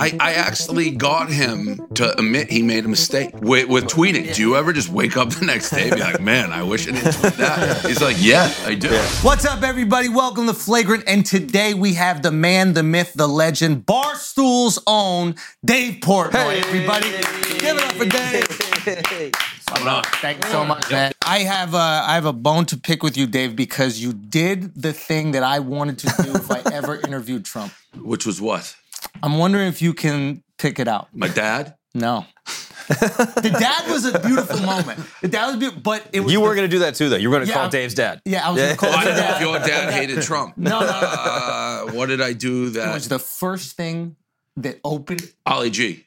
I, I actually got him to admit he made a mistake with, with tweeting. Do you ever just wake up the next day and be like, man, I wish I didn't tweet that? He's like, yeah, I do. What's up, everybody? Welcome to Flagrant. And today we have the man, the myth, the legend, Barstool's own Dave Portnoy. Hey. everybody, give it up for Dave. Thank you so much, man. I have a, I have a bone to pick with you, Dave, because you did the thing that I wanted to do if I ever interviewed Trump. Which was what? I'm wondering if you can pick it out. My dad? No. the dad was a beautiful moment. The dad was beautiful, but it was You were going to do that too, though. You were going to Yeah. call Dave's dad. Yeah, I was gonna call I don't know if dad. your dad hated Trump. No, no, no. Uh, what did I do That It was the first thing that opened Ali G.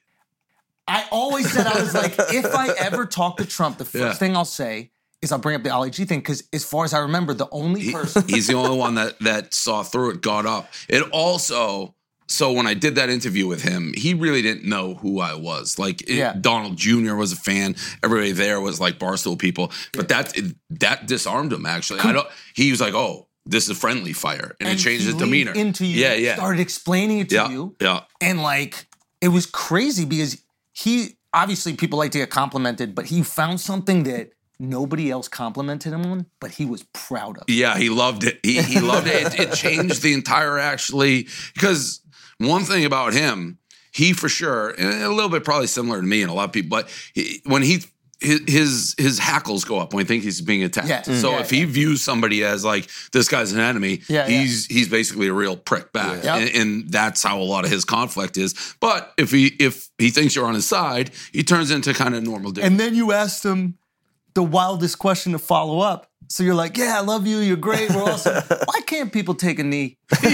I always said I was like, if I ever talk to Trump, the first Yeah. thing I'll say is I'll bring up the Ali G thing because, as far as I remember, the only He- person. he's the only one that that saw through it, got up. It also so when I did that interview with him, he really didn't know who I was. Like it- Yeah. Donald Jr. was a fan. Everybody there was like Barstool people, but that that disarmed him. Actually, I don't. He was like, "Oh, this is a friendly fire," and, it changed his demeanor. Into you, yeah, yeah, Started explaining it to yeah, you, yeah. and like it was crazy because he obviously people like to get complimented, but he found something that nobody else complimented him on, but he was proud of. Yeah, he loved it. He he loved it. it. It changed the entire actually because one thing about him, he for sure, and a little bit probably similar to me and a lot of people, but he, when he his his hackles go up when he thinks he's being attacked. Yeah. So Yeah, if he views somebody as like this guy's an enemy, he's he's basically a real prick back, and, and that's how a lot of his conflict is. But if he if he thinks you're on his side, he turns into kind of normal dude. And then you asked him the wildest question to follow up. So you're like, yeah, I love you. You're great. We're awesome. Why can't people take a knee? it was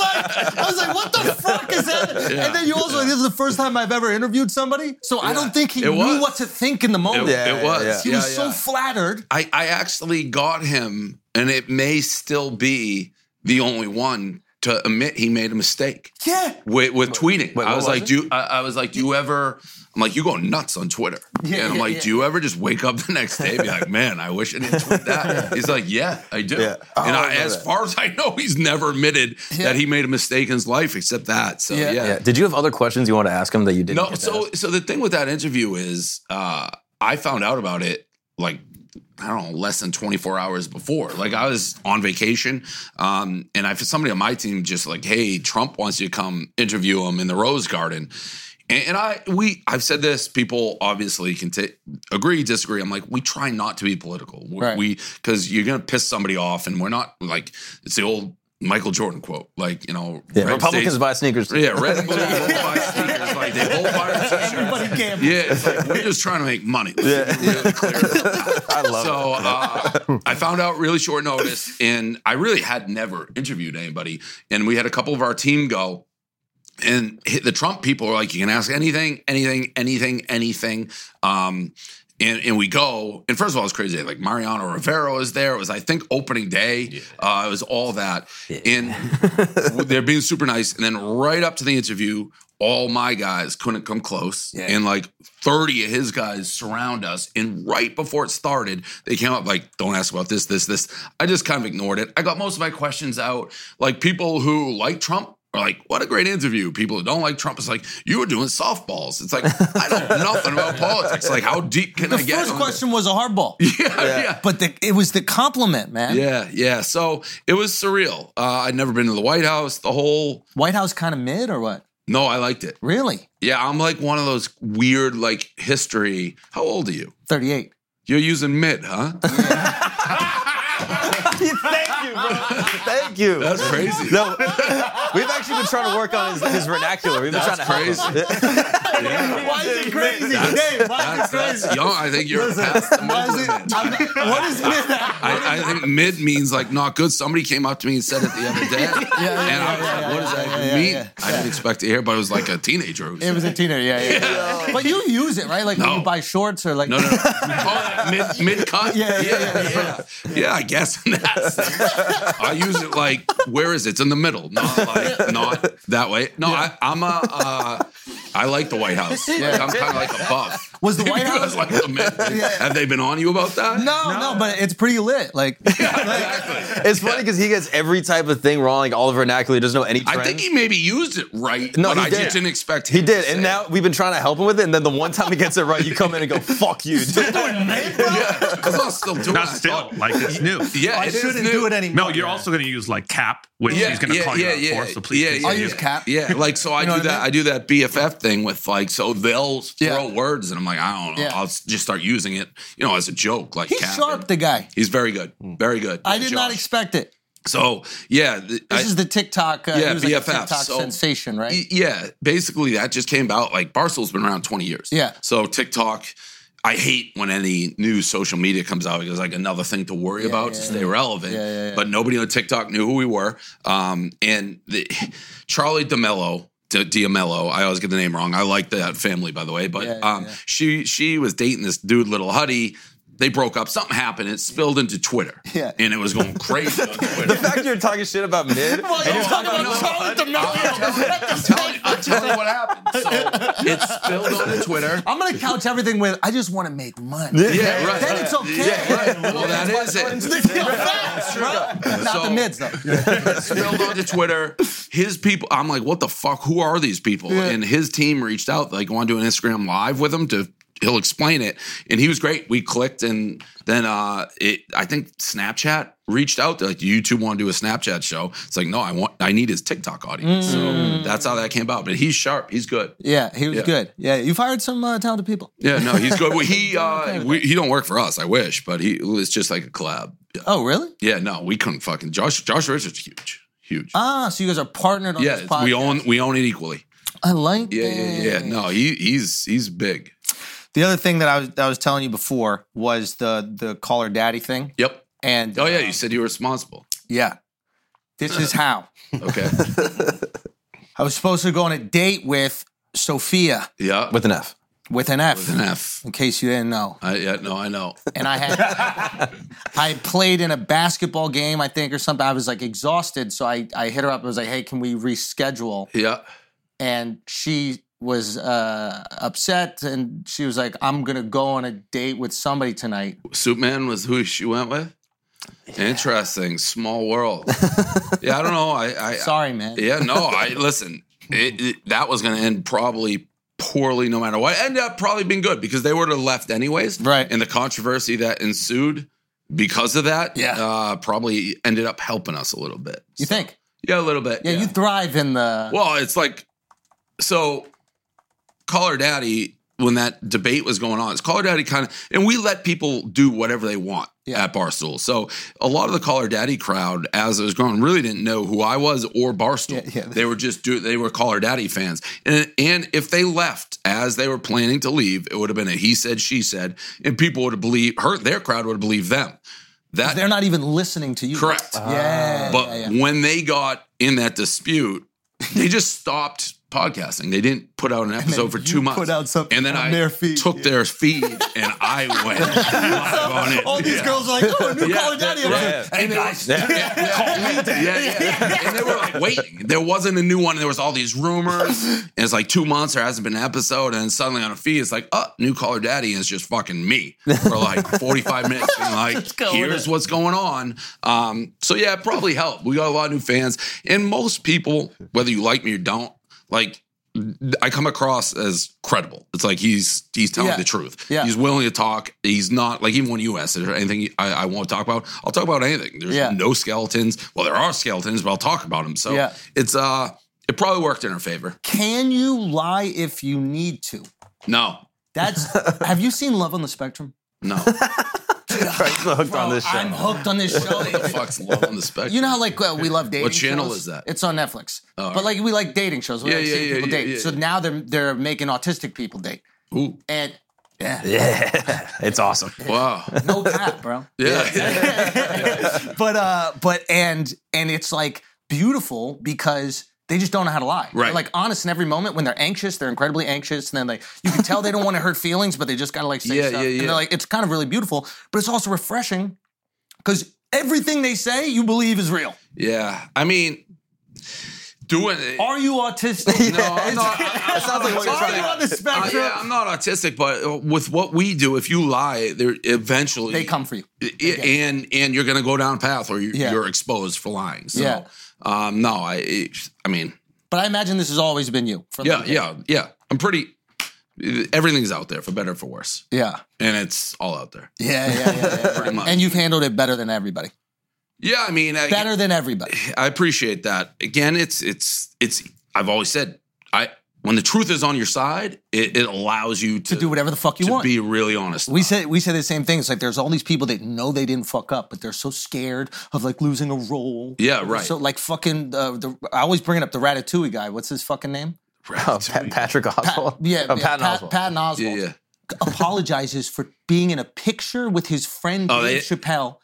like, I was like, what the fuck is that? and then you also, this is the first time I've ever interviewed somebody. So I don't think he It knew was. what to think in the it, moment. it was. yeah. He Yeah, was so flattered. I, I actually got him, and it may still be the only one to admit he made a mistake Yeah. with, with tweeting. what I was was like, it? do you, I, I was like, do you ever? I'm like, you go nuts on Twitter, Yeah, and I'm yeah, like, yeah. do you ever just wake up the next day and be like, man, I wish I didn't tweet that? He's like, yeah, I do. Yeah. and Oh, I, I as that. far as I know, he's never admitted Yeah. that he made a mistake in his life, except that. So Yeah. yeah, Yeah. Did you have other questions you want to ask him that you didn't? no, get to so ask? so the thing with that interview is uh I found out about it like I don't know, less than 24 hours before. Like I was on vacation, um, and I somebody on my team just like, hey, Trump wants you to come interview him in the Rose Garden. And, and I we I've said this, people obviously can ta- agree, disagree. I'm like, we try not to be political. We- Right. We because you're gonna piss somebody off, and we're not like it's the old Michael Jordan quote, like, you know, yeah, Republicans states- buy sneakers. yeah, red and blue buy sneakers. Like they both buy a t-shirt. Everybody gambles. Yeah, it's like we're just trying to make money. Let's really clear about that. I love So uh, I found out really short notice, and I really had never interviewed anybody. And we had a couple of our team go, and hit the Trump people are like, "You can ask anything, anything, anything, anything." Um, and, and we go, and first of all, it's crazy. Like Mariano Rivera was there. It was, I think, opening day. Uh, it was all that, and they're being super nice. And then right up to the interview, all my guys couldn't come close, Yeah. and like thirty of his guys surround us. And right before it started, they came up like, "Don't ask about this, this, this." I just kind of ignored it. I got most of my questions out. Like people who like Trump are like, "What a great interview." People who don't like Trump is like, "You were doing softballs." It's like I know nothing about politics. Like, how deep can The I get? first question was a hardball. this? Yeah, yeah. But the, it was the compliment, man. Yeah, yeah. So it was surreal. Uh, I'd never been to the White House. The whole White House kind of mid or what? no, I liked it. Really? Yeah, I'm like one of those weird like history. How old are you? 38. You're using mid, huh? Thank you, bro. Thank you. That's crazy. no, we've actually been trying to work on his, his vernacular. We've been That's trying to help crazy. him. Why is it crazy? That's- Dave, why That's, is it crazy? that's young. I think you're past the Why is it, of mid. I'm not- what is mid? I, I think mid means like not good. Somebody came up to me and said it the other day. yeah, and I was yeah, like, yeah, what does that yeah, even yeah, mean? yeah, I didn't expect to hear, but it was like a teenager. who It was a teenager, yeah, yeah. yeah. But you use it, right? Like when you buy shorts or like. No, no, no. Mid mid cut. Yeah, yeah, yeah, yeah. Yeah, I guess in that sense. I use it like where is it? It's in the middle, not like not that way. No, I, I'm a. Uh, I like the White House. Like, I'm kind of like a buff. Was the White House? like the myth? Yeah. Have they been on you about that? No, no, but it's pretty lit. Like, exactly. It's funny because he gets every type of thing wrong, like all the vernacular. Doesn't know any trends. I think he maybe used it right, No, but he I did. just didn't expect He did, to and say now we've been trying to help him with it. And then the one time he gets it right, you come in and go, "Fuck you." dude." Yeah, because I'm still doing Not it. Still, like it's new. Yeah, I it is shouldn't new. do it anymore. No, you're also going to use like cap, which Yeah, he's going to yeah, call you yeah, out yeah. for. So please, yeah, please yeah, I'll do use cap. Yeah, like so I do what I that. mean? I do that BFF thing with like so they'll Yeah. throw words and I'm like I don't know. Yeah. I'll just start using it, you know, as a joke. Like he's cap sharp, and- the guy. He's very good, very good. I did not expect it. So yeah, th- This I- is the TikTok. Uh, Yeah, he was like BFF, TikTok so- sensation, right? Yeah, basically that just came about. Like Barstool's been around 20 years. Yeah. So TikTok, I hate when any new social media comes out because like another thing to worry Yeah, about yeah, to stay relevant. Yeah, yeah. But nobody on TikTok knew who we were. Um, and the, Charlie D'Amelio. D- I always get the name wrong. I like that family, by the way. But um, she she was dating this dude, Little Huddy. They broke up. Something happened. It spilled into Twitter. Yeah. and it was going crazy on the fact you're talking shit about mid. Well, you're talking about Charlie D'Amelio. I'm telling, you, I'm telling you what happened. So it spilled onto Twitter. I'm gonna couch everything with. I just want to make money. Yeah, right. Then it's okay. Yeah, right. Well, that is it. Facts, bro. Not So- the mids though. Spilled onto Twitter. His people, I'm like, what the fuck? Who are these people? And his team reached out, like, want to do an Instagram live with him to. He'll explain it, and he was great. We clicked, and then uh, it. I think Snapchat reached out. They're like, "Do you two want to do a Snapchat show?" It's like, no, I want. I need his TikTok audience. So that's how that came about. But he's sharp. He's good. Yeah, he was Yeah. good. Yeah, you've hired some uh, talented people. Yeah, no, he's good. Well, he uh, we, he don't work for us. I wish, but he it's just like a collab. Yeah. Oh, really? Yeah, no, we couldn't fucking Josh. Josh Richards huge, huge. Ah, so you guys are partnered on yeah, this podcast. we own we own it equally. I like. Yeah, yeah, yeah. No, he he's he's big. The other thing that I was that I was telling you before was the the Call Her Daddy thing, Yep. and Oh yeah, uh, you said you were responsible. yeah. This is how Okay. I was supposed to go on a date with Sophia yeah. with an F. with an F. With an F. In case you didn't know, I, yeah, no, I know. and I had I played in a basketball game, I think, or something. I was like exhausted, so I I hit her up. I was like, "Hey, can we reschedule?" Yeah. and she was uh, upset and she was like i'm gonna go on a date with somebody tonight Superman was who she went with. Interesting. Small world. yeah, I don't know. I, I sorry man Yeah, no, I listen. It, it, that was going to end probably poorly, no matter what. Ended up probably being good because they would have left anyways. Right. And the controversy that ensued because of that, Yeah. uh, probably ended up helping us a little bit. you So- think Yeah, a little bit. yeah, you thrive in the well, it's like so. Call her daddy when that debate was going on. It's Call her daddy kind of, and we let people do whatever they want Yeah. at Barstool. So a lot of the Call her daddy crowd, as it was growing, really didn't know who I was or Barstool. Yeah, yeah. They were just do they were Call her daddy fans, and and if they left as they were planning to leave, it would have been a he said she said, and people would have believed her. Their crowd would have believed them. That they're not even listening to you correct. yeah But yeah, yeah. when they got in that dispute, they just stopped podcasting. They didn't put out an episode for two months. put out something and then on I their feed, took yeah. their feed and I went live on it. all these Yeah. girls are like oh new Yeah, Call Her Daddy right. hey guys Yeah, yeah, yeah. And they were like waiting. There wasn't a new one. There was all these rumors. And it's like two months. There hasn't been an episode. And suddenly on a feed, it's like, oh, new Call Her Daddy. And it's just fucking me for like 45 minutes. And like, here's what's going on. Um, so yeah, it probably helped. We got a lot of new fans. And most people, whether you like me or don't, like, I come across as credible. It's like he's he's telling Yeah. the truth. Yeah. He's willing to talk. He's not like even when you ask, there anything I, I won't talk about? I'll talk about anything. There's Yeah. no skeletons. Well, there are skeletons, but I'll talk about them. So Yeah. it's uh it probably worked in our favor. can you lie if you need to No. that's have you seen love on the spectrum No. Frank's hooked on this show. i'm hooked on this show what fuck's love on the spectrum? You know how like uh, we love dating. What channel shows? is that? It's on Netflix. Oh, but like we like dating shows. We Yeah, like yeah, seeing yeah, people yeah, date. yeah, so yeah. now they're they're making autistic people date. Ooh. And yeah, Yeah, it's awesome. Wow. no cap, bro. Yeah. but uh, but and and it's like beautiful because they just don't know how to lie. Right. They're like honest in every moment. When they're anxious, they're incredibly anxious, and then like you can tell they don't want to hurt feelings, but they just gotta like say Yeah, stuff. yeah, And they're like, it's kind of really beautiful, but it's also refreshing because everything they say you believe is real. yeah. I mean, doing it. Are you autistic? No, I'm not. I, That sounds like what you're trying on to. the Uh, spectrum. yeah, I'm not autistic, but uh, with what we do, if you lie, there eventually They come for you. I- and and you're going to go down a path or you're, Yeah. you're exposed for lying. So, Yeah. Um, no, I, I mean, But I imagine this has always been you. Yeah, yeah, yeah. I'm pretty. Everything's out there for better or for worse, yeah, and it's all out there. yeah, yeah, yeah, yeah. Pretty much. And you've handled it better than everybody. Yeah, I mean, I, Better than everybody. I appreciate that. Again, it's it's it's. I've always said, I when the truth is on your side, it, it allows you to, To do whatever the fuck you want. to want. be really honest. We said we said the same thing. It's like there's all these people that know they didn't fuck up, but they're so scared of like losing a role. Yeah, right. So like fucking uh, the I always bring it up the Ratatouille guy. What's his fucking name? Oh, Pat, Patrick Oswalt. Yeah, Oh, yeah, Patton Pat, Oswalt. Patton yeah, Oswalt yeah. apologizes for being in a picture with his friend Oh, Dave they- Chappelle,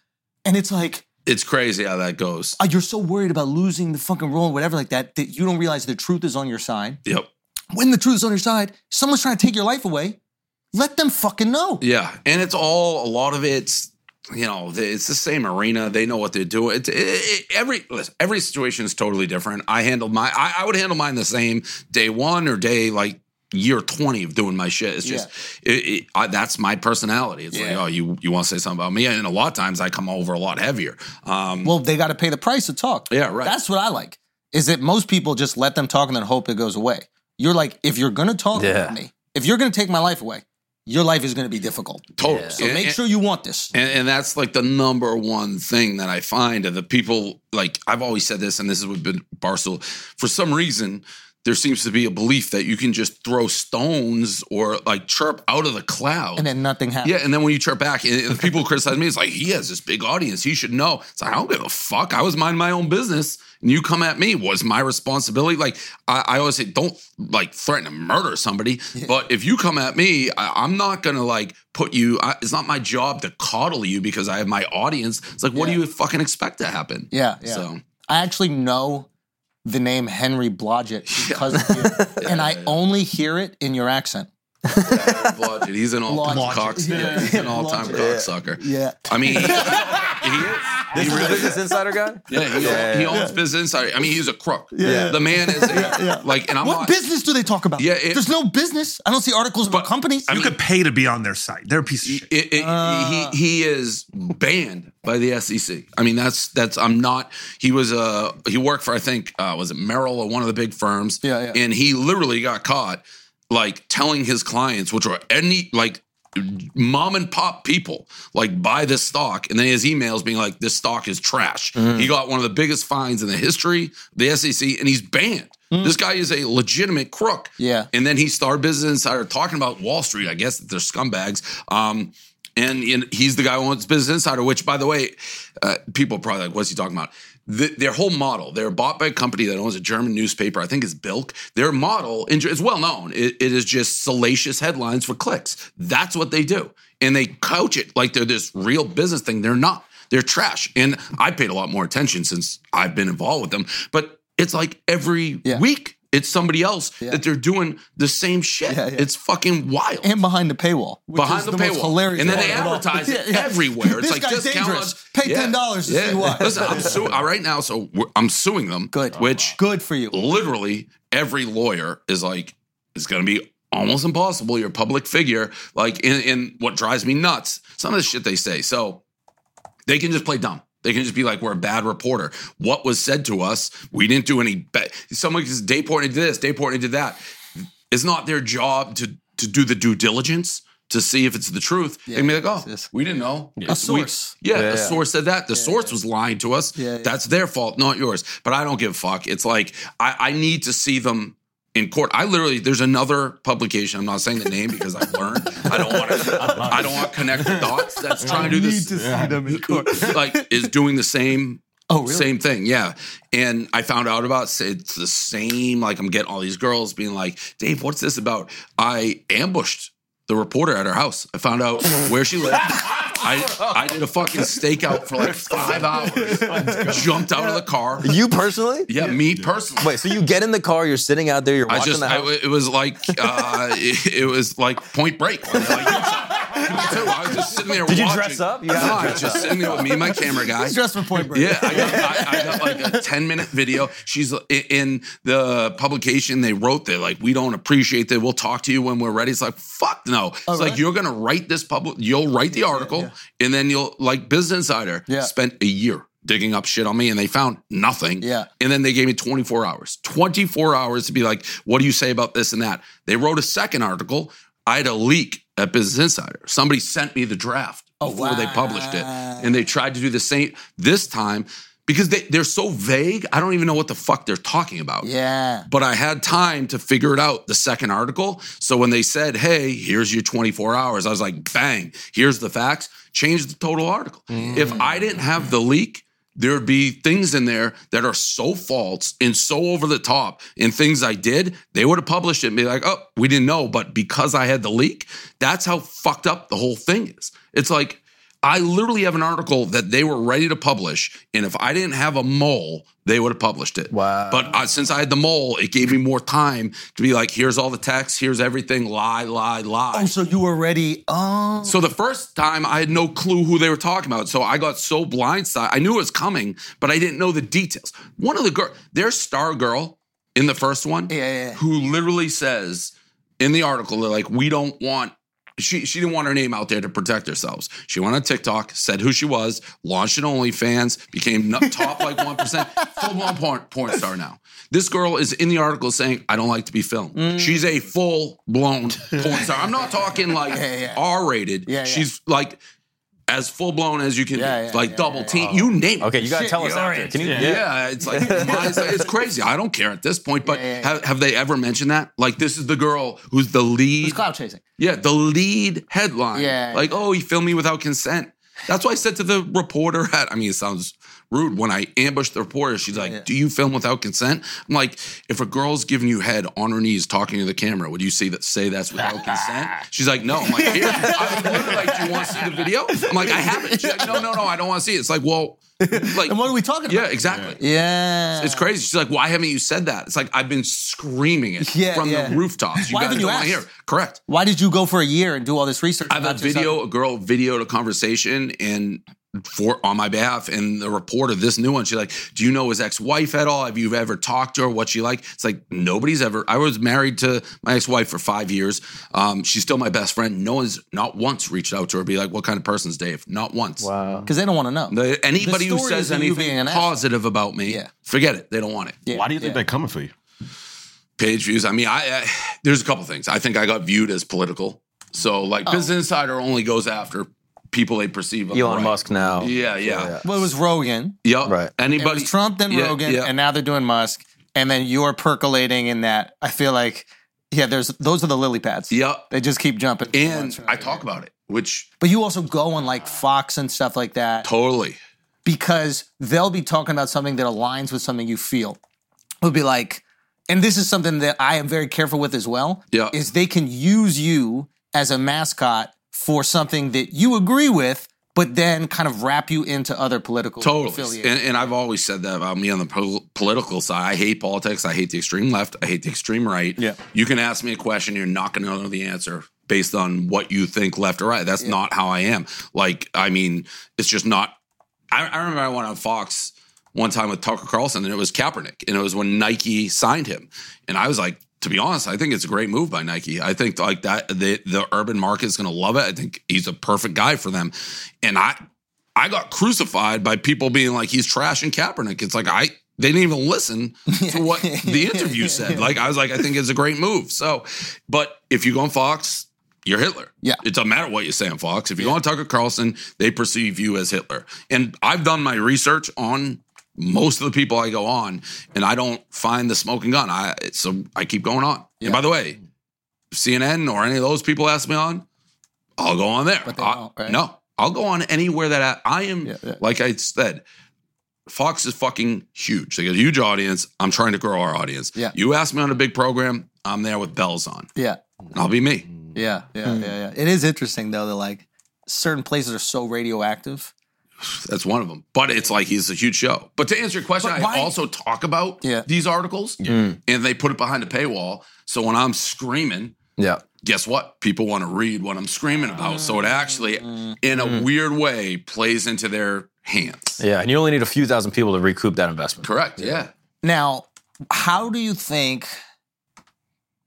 and it's like. It's crazy how that goes. uh, You're so worried about losing the fucking role, whatever, like that, that you don't realize the truth is on your side. Yep. When the truth is on your side, someone's trying to take your life away. Let them fucking know. Yeah, and it's all a lot of it's you know it's the same arena. They know what they're doing. It's, it, it, every listen, every situation is totally different. I handled my I, I would handle mine the same day one or day like year twenty of doing my shit. It's just it, it, I, that's my personality. It's like oh you you want to say something about me, and a lot of times I come over a lot heavier. Um, Well, they got to pay the price to talk. Yeah, right. That's what I like. Is that most people just let them talk and then hope it goes away. You're like, if you're gonna talk Yeah. about me, if you're gonna take my life away, your life is gonna be difficult. totally. So And- make sure you want this. And, and that's like the number one thing that I find of the people. Like I've always said this, and this has been Barstool. For some reason, there seems to be a belief that you can just throw stones or like chirp out of the cloud. And then nothing happens. yeah, and then when you chirp back, and the people criticize me. It's like he has this big audience. He should know. It's like I don't give a fuck. I was minding my own business, and you come at me. Was my responsibility? Like I, I always say, don't like threaten to murder somebody. But if you come at me, I, I'm not gonna like put you. I, it's not my job to coddle you because I have my audience. It's like, what Yeah. do you fucking expect to happen? Yeah, yeah. So I actually know the name Henry Blodgett because of you. and I only hear it in your accent. Blodgett, he's an all-time. Yeah, Yeah, he's an all-time cocksucker. Yeah. I mean, he, he is. This He is really a Business Insider guy? Yeah, he, Yeah, he yeah. owns Business Insider. I mean, he's a crook. Yeah. The man is a, like, and I'm What not. business do they talk about? Yeah, it- There's no business. I don't see articles about companies. you could pay to be on their site. They're a piece of shit. It, it, Uh. he he is banned by the SEC. I mean, that's that's. I'm not. He was uh he worked for I think uh, was it Merrill or one of the big firms. Yeah, yeah. And he literally got caught like telling his clients, which were any like mom and pop people like buy this stock and then his emails being like this stock is trash Mm. he got one of the biggest fines in the history the sec and he's banned this guy is a legitimate crook Mm. Yeah. and then he started business insider talking about wall street i guess that they're scumbags um and, and he's the guy who owns Business Insider, which, by the way, uh, people are probably like, what's he talking about? The, their whole model, they're bought by a company that owns a German newspaper, I think it's Bild. Their model is well known. It, it is just salacious headlines for clicks. That's what they do. And they couch it like they're this real business thing. They're not. They're trash. And I paid a lot more attention since I've been involved with them. But it's like every Yeah. week, it's somebody else Yeah. that they're doing the same shit. Yeah, yeah. It's fucking wild and behind the paywall. which behind is the, most paywall. hilarious and then they part of it all. advertise it everywhere. It's This like guy's dangerous. Pay $10 to see what. Listen, I'm suing right now, so I'm suing them. Good. Which Good for you. literally every lawyer is like, it's going to be almost impossible. You're a public figure. Like, in, in what drives me nuts, some of the shit they say. So they can just play dumb. They can just be like, we're a bad reporter. What was said to us, we didn't do any bad. Someone says, Dave Portnoy did this, Dave Portnoy did that. It's not their job to to do the due diligence to see if it's the truth. they can be like, oh, it's- it's- we didn't know. A We- source. yeah, Yeah, a source said that. The source was lying to us. Yeah, yeah. That's their fault, not yours. But I don't give a fuck. It's like I, I need to see them in court. I literally there's another publication. I'm not saying the name because I've learned. I don't want to. I don't want to connect the dots. That's trying to do this. see them in court. like is doing the same. Oh, really? Same thing, yeah. And I found out about it's the same. Like I'm getting all these girls being like, "Dave, what's this about?" I ambushed the reporter at her house. I found out where she lived. I I did a fucking stakeout for like five hours. Jumped out of the car. You personally? Yeah, me personally. Wait, so you get in the car, you're sitting out there, you're I watching just, the I, house. it was like, uh, it, it was like Point Break. Like, too. I was just sitting there. Did you watching. dress up? You no, I was dress just sitting there with me and my camera guy. He's dressed for Point Break. Yeah, I got, I, I got like a 10 minute video. She's in the publication. They wrote there, like, we don't appreciate that. We'll talk to you when we're ready. It's like, fuck no. Oh, it's Oh, like, really? you're going to write this public, you'll write the article, and then you'll, like, Business Insider Yeah. spent a year digging up shit on me and they found nothing. Yeah. And then they gave me 24 hours, 24 hours to be like, what do you say about this and that? They wrote a second article. I had a leak at Business Insider. Somebody sent me the draft Oh, before they published it. And they tried to do the same this time because they, they're so vague. I don't even know what the fuck they're talking about. Yeah. But I had time to figure it out the second article. So when they said, hey, here's your 24 hours, I was like, bang, here's the facts, change the total article. If I didn't have the leak, there would be things in there that are so false and so over the top and things I did, they would have published it and be like, oh, we didn't know. But because I had the leak, that's how fucked up the whole thing is. It's like, I literally have an article that they were ready to publish, and if I didn't have a mole, they would have published it. Wow. But uh, since I had the mole, it gave me more time to be like, here's all the text, here's everything, lie, lie, lie. Oh, so you were ready. Oh. So the first time I had no clue who they were talking about. So I got so blindsided. I knew it was coming, but I didn't know the details. One of the girl, their star girl in the first one, Yeah, yeah, yeah. who literally says in the article, they're like, we don't want. She she didn't want her name out there to protect herself. She went on TikTok, said who she was, launched an OnlyFans, became top like one percent, full blown porn, porn star now. This girl is in the article saying, "I don't like to be filmed." Mm. She's a full blown porn star. I'm not talking like Yeah, yeah. R rated. Yeah, yeah. She's like as full blown as you can Yeah, yeah, like yeah, double yeah, team. You name it. Okay, you gotta Shit, tell us you're after. right. Can you? Yeah, it's like it's, it's crazy. I don't care at this point, but Yeah, yeah, yeah. Have, have they ever mentioned that? Like, this is the girl who's the lead. It's cloud chasing. yeah, the lead headline. Yeah. like, oh, he filmed me without consent. That's why I said to the reporter at. I mean, it sounds rude when I ambushed the reporter. She's like, yeah. "Do you film without consent?" I'm like, "If a girl's giving you head on her knees talking to the camera, would you say that say that's without consent?" She's like, "No." I'm like, "Here." I was literally like, "Do you want to see the video?" I'm like, "I haven't." She's like, "No, no, no, I don't want to see it." It's like, well, like, And what are we talking yeah, about? Yeah, exactly. Yeah. It's crazy. She's like, why haven't you said that? It's like I've been screaming it Yeah, from yeah. the rooftops. You Why guys haven't you don't want to asked? hear. Correct. Why did you go for a year and do all this research? I have a about yourself? video, a girl videoed a conversation and for on my behalf, and the reporter, this new one, she's like, "Do you know his ex-wife at all? Have you ever talked to her? What she like?" It's like nobody's ever. I was married to my ex-wife for five years. Um, she's still my best friend. No one's not once reached out to her, be like, "What kind of person's Dave?" Not once. Wow. Because they don't want to know. The- anybody who says is of you being anything positive about me, Yeah. forget it. They don't want it. Yeah, Why do you think yeah. they're coming for you? page views. I mean, I, I there's a couple things. I think I got viewed as political. So Oh. like Business oh. Insider only goes after people they perceive of Elon right. Musk now. Yeah, yeah. Well, it was Rogan. Yep. Right. It Anybody was Trump, then Yeah, Rogan, yeah. and now they're doing Musk. And then you're percolating in that. I feel like, yeah, there's those are the lily pads. Yep. They just keep jumping. And I talk about it, which But you also go on like Fox and stuff like that totally. Because they'll be talking about something that aligns with something you feel. It'll be like, and this is something that I am very careful with as well. Yeah. Is they can use you as a mascot for something that you agree with, but then kind of wrap you into other political Totally. affiliations. And, and I've always said that about me on the pol- political side. I hate politics. I hate the extreme left. I hate the extreme right. Yeah. You can ask me a question, you're not going to know the answer based on what you think left or right. That's not how I am. Like, I mean, it's just not. I, I remember I went on Fox one time with Tucker Carlson, and it was Kaepernick, and it was when Nike signed him, and I was like. To be honest, I think it's a great move by Nike. I think like that the the urban market is going to love it. I think he's a perfect guy for them. And I I got crucified by people being like he's trashing Kaepernick. It's like I they didn't even listen to what the interview said. Like I was like I think it's a great move. So, but if you go on Fox, you're Hitler. Yeah. It doesn't matter what you say on Fox. If you go on Tucker Carlson, they perceive you as Hitler. And I've done my research on most of the people I go on, and I don't find the smoking gun. I so I keep going on. And by the way, CNN or any of those people ask me on, I'll go on there. I- right? No, I'll go on anywhere that I, I am. Yeah, yeah. Like I said, Fox is fucking huge. They got a huge audience. I'm trying to grow our audience. Yeah. You ask me on a big program, I'm there with bells on. yeah. And I'll be me. Yeah. Yeah. Hmm. Yeah. Yeah. It is interesting though that like certain places are so radioactive. That's one of them. But it's like he's a huge show. But to answer your question, But I also talk about Yeah. these articles hmm. and they put it behind a paywall. So when I'm screaming, Yeah. guess what? People want to read what I'm screaming about. So it actually, mm. in a hmm. weird way, plays into their hands. Yeah, and you only need a few thousand people to recoup that investment. Correct. Yeah. Now, how do you think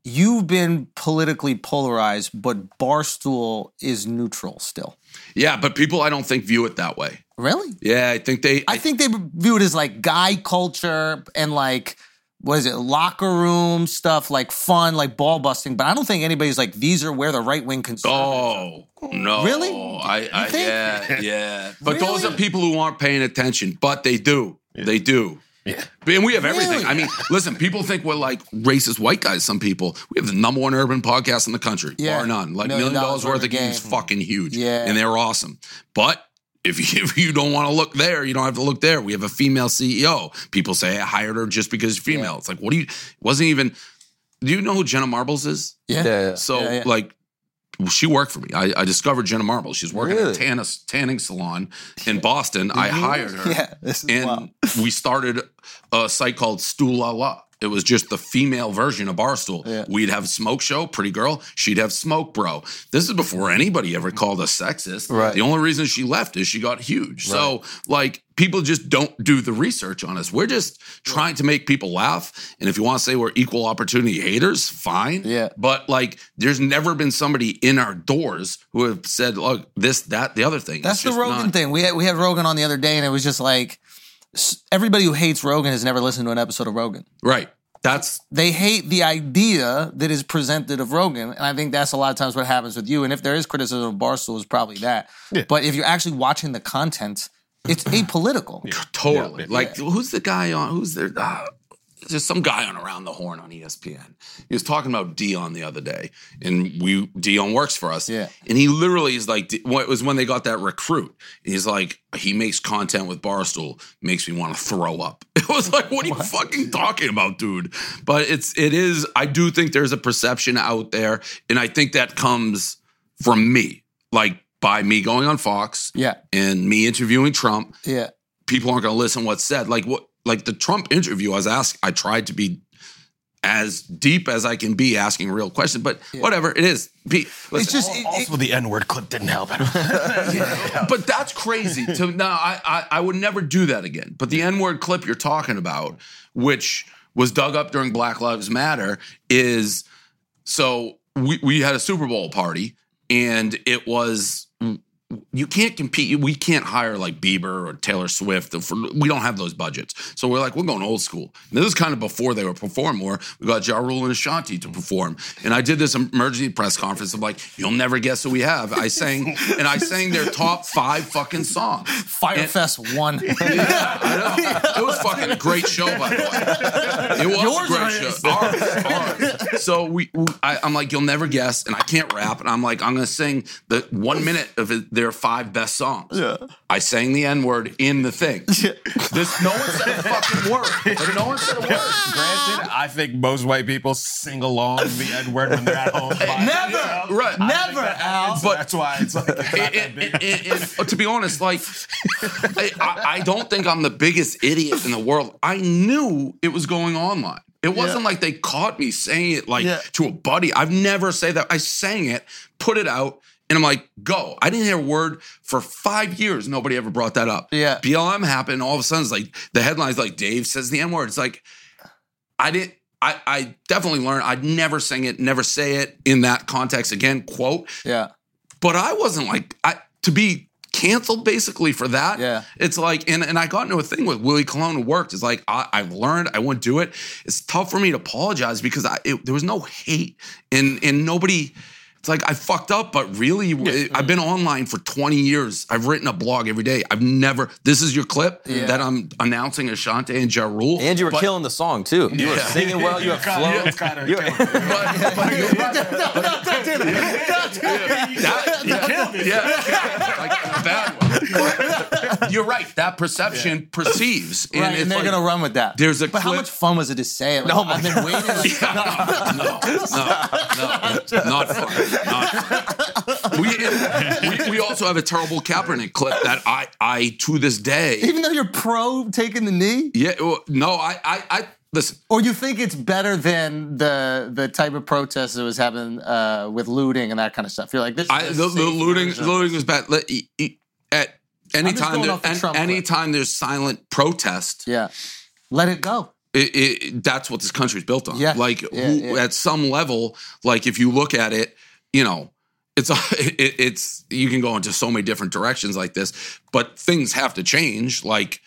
you've been politically polarized, but Barstool is neutral still? Yeah. But people, I don't think, view it that way. Really? Yeah. I think they, I think they view it as like guy culture and like what is it, locker room stuff, like fun, like ball busting. But I don't think anybody's like these are where the right wing conservatives. Oh no! Really? I, I think? yeah, yeah. But those are people who aren't paying attention. But they do. They do. Yeah. And we have everything. Really? I mean, listen, people think we're like racist white guys. Some people. We have the number one urban podcast in the country, Yeah. bar none. Like Million million dollars dollars worth of games, game. fucking huge. Yeah. and they're awesome. But if you, if you don't want to look there, you don't have to look there. We have a female CEO. People say I hired her just because she's female. Yeah. It's like, what do you? Wasn't even. Do you know who Jenna Marbles is? Yeah. Yeah, yeah. So Yeah, yeah. like she worked for me. I, I discovered Jenna Marble. She's working Really? at a tanning, tanning salon in Boston. I hired her. Yeah, this is And wild. we started a site called Stool La La. It was just the female version of Barstool. Yeah. We'd have Smoke Show, Pretty Girl. She'd have Smoke Bro. This is before anybody ever called us sexist. Right. The only reason she left is she got huge. So, like, people just don't do the research on us. We're just trying to make people laugh. And if you want to say we're equal opportunity haters, fine. Yeah. But, like, there's never been somebody in our doors who have said, look, this, that, the other thing. That's the Rogan not- thing. We had we had Rogan on the other day, and it was just like everybody who hates Rogan has never listened to an episode of Rogan. Right. That's They hate the idea that is presented of Rogan, and I think that's a lot of times what happens with you. And if there is criticism of Barstool, it's probably that. But if you're actually watching the content, it's apolitical. Totally. Like, who's the guy on? Who's there? Uh, there's some guy on Around the Horn on ESPN. He was talking about Deion the other day, and we Deion works for us. Yeah. And he literally is like, it was when they got that recruit. He's like, he makes content with Barstool, makes me want to throw up. It was like, what are you fucking talking about, dude? But it's it is. I do think there's a perception out there, and I think that comes from me, like by me going on Fox, Yeah, and me interviewing Trump yeah, people aren't going to listen what's said. Like what like the Trump interview, I was asked, I tried to be as deep as I can be asking real questions, but whatever it is. Be, it's just it- it- Also, the N word clip didn't help. but that's crazy. To now, I, I I would never do that again. But the N word clip you're talking about, which was dug up during Black Lives Matter, is so we we had a Super Bowl party, and it was. You can't compete. We can't hire like Bieber or Taylor Swift. We don't have those budgets. So we're like, we're going old school. And this is kind of before they were perform more. We got Ja Rule and Ashanti to perform. And I did this emergency press conference of like, you'll never guess who we have. I sang, and I sang their top five fucking songs. Fyre Fest one. Yeah, I know. It was fucking a great show, by the way. It was Yours a great show. Ours, ours. So we, I, I'm like, you'll never guess, and I can't rap, and I'm like, I'm gonna sing the one minute of it, their five best songs. Yeah. I sang the N word in the thing. This no one said a fucking word. But no one said a word. Granted, I think most white people sing along the N word when they're at home. by Never, Right. never, Al. So that's why it's like not that And- big. and- and- and, to be honest, like I, I, I don't think I'm the biggest idiot in the world. I knew it was going online. It wasn't like they caught me saying it like Yeah. to a buddy. I've never said that. I sang it, put it out, and I'm like, go. I didn't hear a word for five years. Nobody ever brought that up. Yeah. BLM happened. All of a sudden, it's like the headlines like Dave says the N word. It's like I didn't. I, I definitely learned. I'd never sing it, never say it in that context again. Quote yeah, but I wasn't like I to be canceled basically for that. Yeah. It's like, and, and I got into a thing with Willie Colon who worked. It's like I, I've learned I wouldn't do it. It's tough for me to apologize because I it, there was no hate and and nobody. It's like I fucked up, but really, I've been online for 20 years. I've written a blog every day. I've never. This is your clip that I'm announcing Ashanti and Ja Rule. And you were But- killing the song too. You were singing well. You have flow. It's kind of You- But, but you're right. That- yeah, yeah, like a bad one. You're right. That perception perceives, and, right. it's And they're like- gonna run with that. there's a but how much fun was it to say it? Like, I've been waiting. Like, no, no, no, not fun. Not fun. We, we, we also have a terrible Kaepernick clip that I, I to this day, even though you're pro taking the knee. yeah, well, no, I, I, I, listen, Or you think it's better than the the type of protest that was happening uh, with looting and that kind of stuff? You're like this. Is I, the, the looting version. looting was bad. Let- e- e- At any time, going there, the an- anytime there's silent protest, Yeah, let it go. it, it, that's what this country's built on. Yeah. Like Yeah, who, yeah. at some level, like if you look at it, you know, it's it, it's you can go into so many different directions like this, but things have to change. Like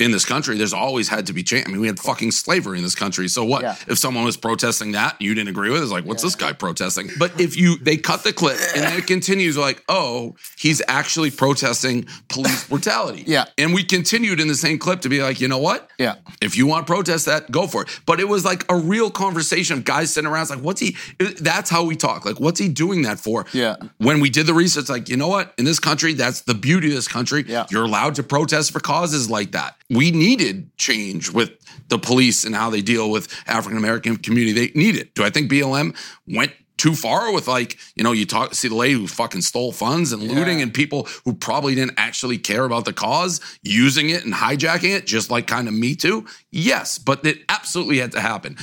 in this country, there's always had to be change. I mean, we had fucking slavery in this country. So what Yeah. if someone was protesting that you didn't agree with? It's like, what's this guy protesting? But if you they cut the clip and then it continues like, oh, he's actually protesting police brutality. Yeah. And we continued in the same clip to be like, you know what? Yeah. If you want to protest that, go for it. But it was like a real conversation of guys sitting around. It's like, what's he? That's how we talk. Like, what's he doing that for? Yeah. When we did the research, like, you know what? In this country, that's the beauty of this country. Yeah. You're allowed to protest for causes like that. We needed change with the police and how they deal with African American community. They need it. Do I think BLM went too far with like, you know, you talk see the lady who fucking stole funds and looting and people who probably didn't actually care about the cause using it and hijacking it, just like kind of me too? Yes, but it absolutely had to happen.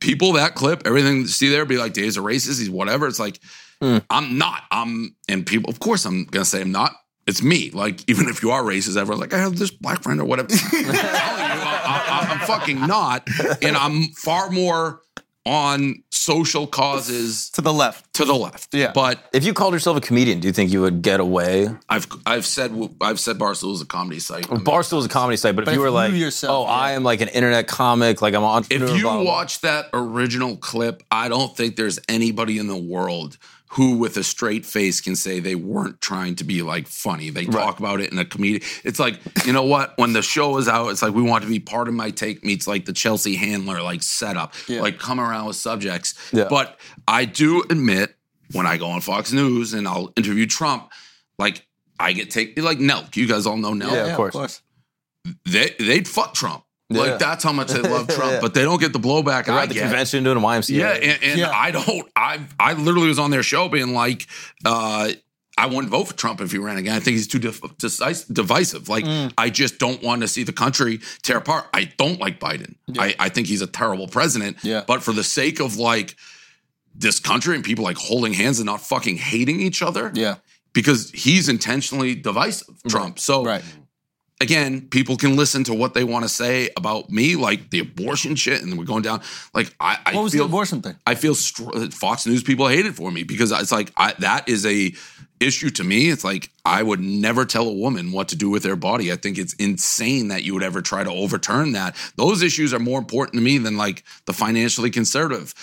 People that clip, everything see there be like Dave's a racist, he's whatever. It's like, hmm. I'm not. I'm and people, of course I'm gonna say I'm not. It's me. Like, even if you are racist, everyone's like, I have this black friend or whatever. I'm telling you, I, I, I'm fucking not. And I'm far more on social causes To the left. to the left. Yeah. But If you called yourself a comedian, do you think you would get away? I've I've said I've said Barstool is a comedy site. Barstool is a comedy site, but, But if you if were like, yourself, oh, yeah. I am like an internet comic, like I'm an entrepreneur. If you blah, blah, blah. watch that original clip, I don't think there's anybody in the world who, with a straight face, can say they weren't trying to be like funny. They talk about it in a comedian. It's like, you know what? When the show is out, it's like we want to be part of my take meets like the Chelsea Handler like setup, like come around with subjects. Yeah. But I do admit when I go on Fox News and I'll interview Trump, like I get taken like Nelk. You guys all know Nelk Yeah, of course. they they'd fuck Trump. Yeah. Like that's how much they love Trump, Yeah. but they don't get the blowback They're I at the get. convention doing a YMCA. Yeah, and, and Yeah. I don't. I I literally was on their show being like, uh, I wouldn't vote for Trump if he ran again. I think he's too div- decis- divisive. Like Mm. I just don't want to see the country tear apart. I don't like Biden. I, I think he's a terrible president. Yeah. But for the sake of like this country and people like holding hands and not fucking hating each other, Yeah. because he's intentionally divisive, Trump. So Right. Again, people can listen to what they want to say about me, like the abortion shit, and we're going down. Like I, I What was feel, the abortion thing? I feel str- uh, Fox News people hated for me because it's like I, that is a issue to me. It's like I would never tell a woman what to do with their body. I think it's insane that you would ever try to overturn that. Those issues are more important to me than like the financially conservative.